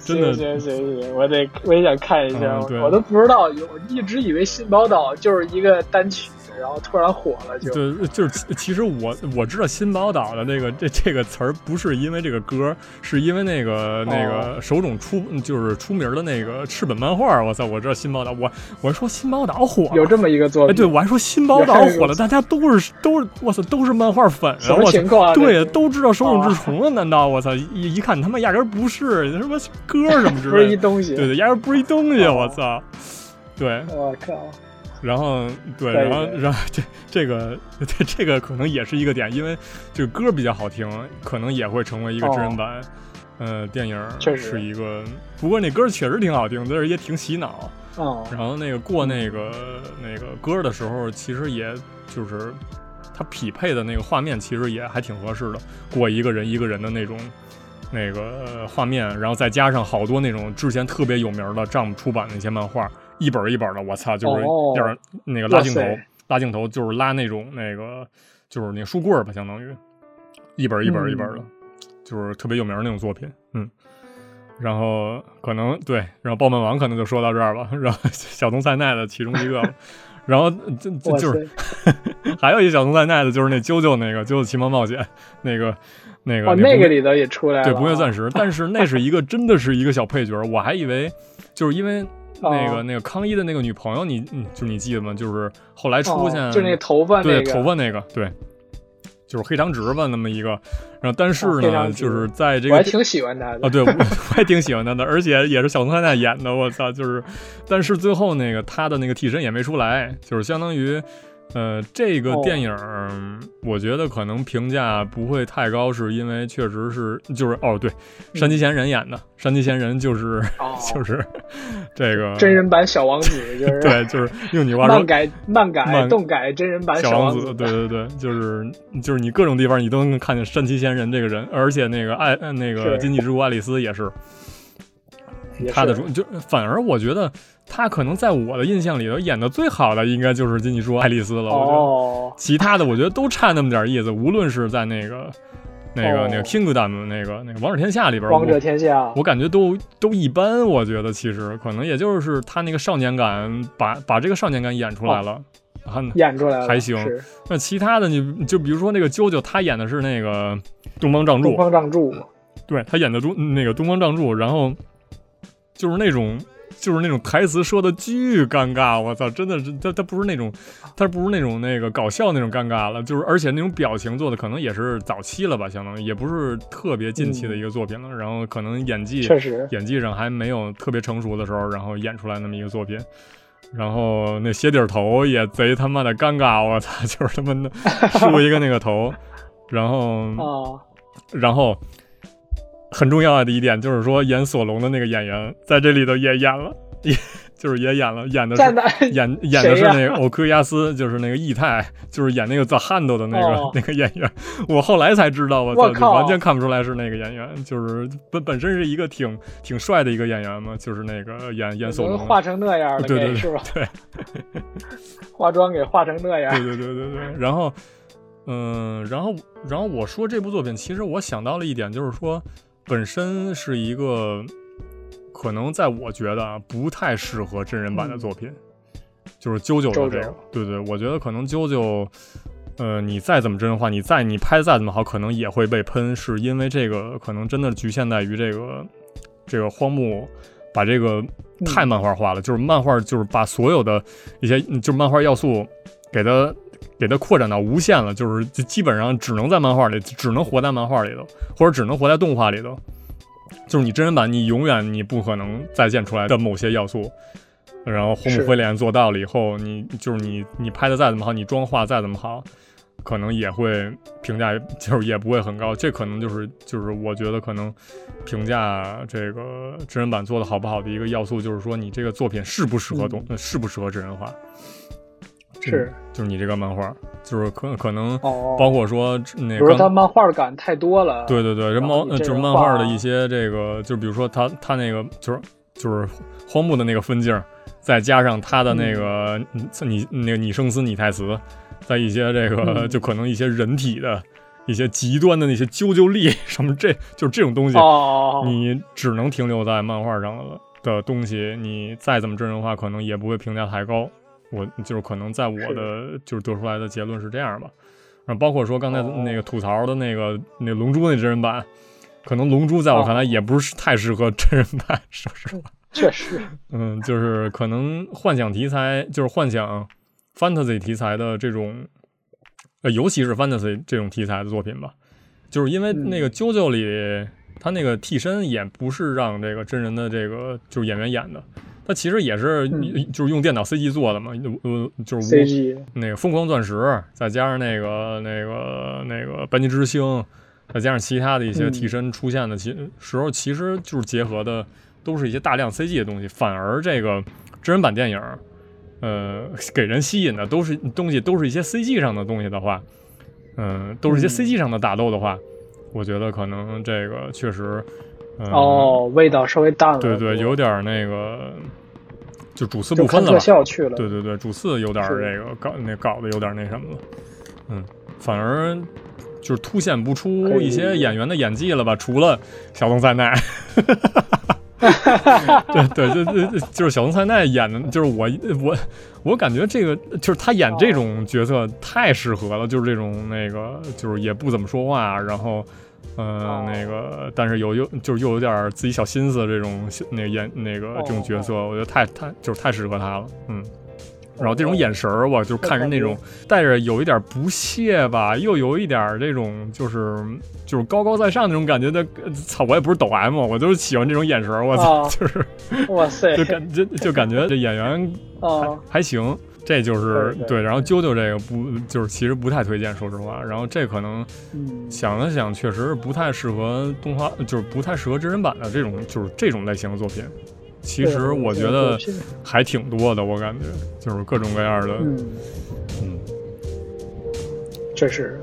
行行行行，我得我也想看一下，我都不知道，有一直以为《新宝岛》就是一个单曲。然后突然火了，就对，就是其实我我知道新宝岛的那个这这个词儿不是因为这个歌，是因为那个那个手冢出就是出名的那个赤本漫画。我操，我知道新宝岛，我我说新宝岛火，有这么一个作品，哎，对我还说新宝岛火了，大家都是都是我操都是漫画粉啊，什么情况？对，都知道手冢治虫了？难道我操一一看他妈压根不是什么歌什么之类的，不是一东西，对对，压根不是一东西，我操，对，我靠。然后对，然后然后这这个这 这个可能也是一个点，因为这个歌比较好听，可能也会成为一个真人版。呃，电影是一个，不过那歌确实挺好听，但是也挺洗脑。哦。然后那个过那个那个歌的时候，其实也就是它匹配的那个画面，其实也还挺合适的。过一个人一个人的那种那个画面，然后再加上好多那种之前特别有名的丈夫出版的一些漫画。一本一本的，我操，就是要是那个拉镜头，拉镜头就是拉那种那个，就是那个书柜儿吧，相当于一本一本一本的，就是特别有名那种作品，嗯。然后可能对，然后爆漫王可能就说到这儿吧，然后小松菜奈的其中一个，然后就就是还有一小松菜奈的，就是那啾啾那个《啾啾奇妙冒险》那个那个那个里头也出来了，对，不灭钻石，但是那是一个真的是一个小配角，我还以为就是因为。那个那个康一的那个女朋友，你嗯，就是你记得吗？就是后来出现，就那头发，对头发那个，对，就是黑长直吧，那么一个。然后但是呢，就是在这个，我还挺喜欢他的啊，对我还挺喜欢他的，而且也是小松菜奈演的，我操，就是，但是最后那个他的那个替身也没出来，就是相当于。呃，这个电影我觉得可能评价不会太高，是因为确实是就是哦，对，山崎贤人演的，山崎贤人就是就是这个真人版小王子，就是对，就是用你话说，漫改漫改动改真人版小王子，对对对，就是就是你各种地方你都能看见山崎贤人这个人，而且那个爱那个经济之国爱丽丝也是。他的主就反而我觉得他可能在我的印象里头演的最好的应该就是金鸡说爱丽丝了，我觉得其他的我觉得都差那么点意思，无论是在那个那个那个 Kingdom 那个那个王者天下里边，王者天下。我感觉都都一般，我觉得其实可能也就是他那个少年感把把这个少年感演出来了，演出来了还行。那其他的你就比如说那个啾啾，他演的是那个东方仗助，东方仗助，对他演的东那个东方仗助，然后。就是那种就是那种台词说的巨尴尬，我操，真的是他他不是那种，他不是那种那个搞笑那种尴尬了，就是而且那种表情做的可能也是早期了吧，相当于也不是特别近期的一个作品了，然后可能演技确实演技上还没有特别成熟的时候，然后演出来那么一个作品。然后那鞋底头也贼他妈的尴尬，我操，就是他妈的梳一个那个头，然后啊，然后很重要的一点就是说，演索隆的那个演员在这里头也演了，也 就是也演了，演的是演演的是那个欧克亚斯，就是那个异态，就是演那个 The Hand 的那个、哦。那个演员。我后来才知道，我操，就完全看不出来是那个演员，就是本本身是一个挺挺帅的一个演员嘛，就是那个演演索隆。的。能画成那样了，对对对是吧？对。化妆给化成那样。对，对对对对，然后，嗯，然后然后我说这部作品，其实我想到了一点，就是说本身是一个可能在我觉得啊不太适合真人版的作品，就是啾啾的这个对对，我觉得可能啾啾。呃，你再怎么真人化，你再你拍的再怎么好，可能也会被喷，是因为这个可能真的局限在于这个这个荒木把这个太漫画化了，就是漫画就是把所有的一些就是漫画要素给它给它扩展到无限了，就是就基本上只能在漫画里，只能活在漫画里头，或者只能活在动画里头。就是你真人版，你永远你不可能再现出来的某些要素。然后红木是灰脸做到了以后，你就是你你拍的再怎么好，你妆化再怎么好，可能也会评价 就是也不会很高。这可能就是就是我觉得可能评价这个真人版做的好不好的一个要素，就是说你这个作品适不适合动，呃适不适合真人化。是。就是你这个漫画，就是可可能哦，包括说那比如说他漫画感太多了，对对对，这然后漫呃就是漫画的一些这个，就比如说他他那个就是就是荒木的那个分镜，再加上他的那个嗯。你你那个拟声词拟台词，在一些这个嗯。就可能一些人体的一些极端的那些啾啾力 什么这就是这种东西，哦，你只能停留在漫画上了的东西，你再怎么真人化，可能也不会评价太高。我就是可能在我的就是得出来的结论是这样吧。然后包括说刚才哦。那个吐槽的那个那龙珠那真人版，可能龙珠在我看来也不是太适合真人版，说实话。确实，嗯，就是可能幻想题材，就是幻想 fantasy 题材的这种，呃，尤其是 fantasy 这种题材的作品吧，就是因为嗯那个啾啾里，他那个替身也不是让这个真人的这个就是演员演的，他其实也是、嗯。就是用电脑 CG 做的嘛，呃，就是 CG 那个疯狂钻石，再加上那个那个那个班尼之星，再加上其他的一些嗯。替身出现的其时候，其实就是结合的都是一些大量 CG 的东西，反而这个真人版电影，呃，给人吸引的都是东西，都是一些 CG 上的东西的话，嗯、都是一些嗯。CG 上的打斗的话，我觉得可能这个确实，嗯、哦，味道稍微淡了，对对，有点那个，就主次不分了吧。效去了，对对对，主次有点儿这个搞那搞的有点那什么了，嗯，反而就是凸显不出一些演员的演技了吧？除了小松菜奈，对对对对，对就是小松菜奈演的，就是我我我感觉这个就是他演这种角色太适合了，就是这种那个就是也不怎么说话，然后。呃哦，那个，但是有又就是又有点自己小心思这种那个演那个这种角色，我觉得太太就是太适合他了，嗯。然后这种眼神儿，我就看着那种带着有一点不屑吧，又有一点这种就是就是高高在上那种感觉的。操，我也不是抖 M，我就是喜欢这种眼神儿，我操，哦就是哇塞，就感觉就感觉这演员还啊，还行。这就是对然后啾啾这个不就是其实不太推荐，说实话。然后这可能嗯，想了想，确实不太适合动画，就是不太适合真人版的这种就是这种类型的作品。其实我觉得还挺多的，我感觉就是各种各样的，嗯，嗯，这是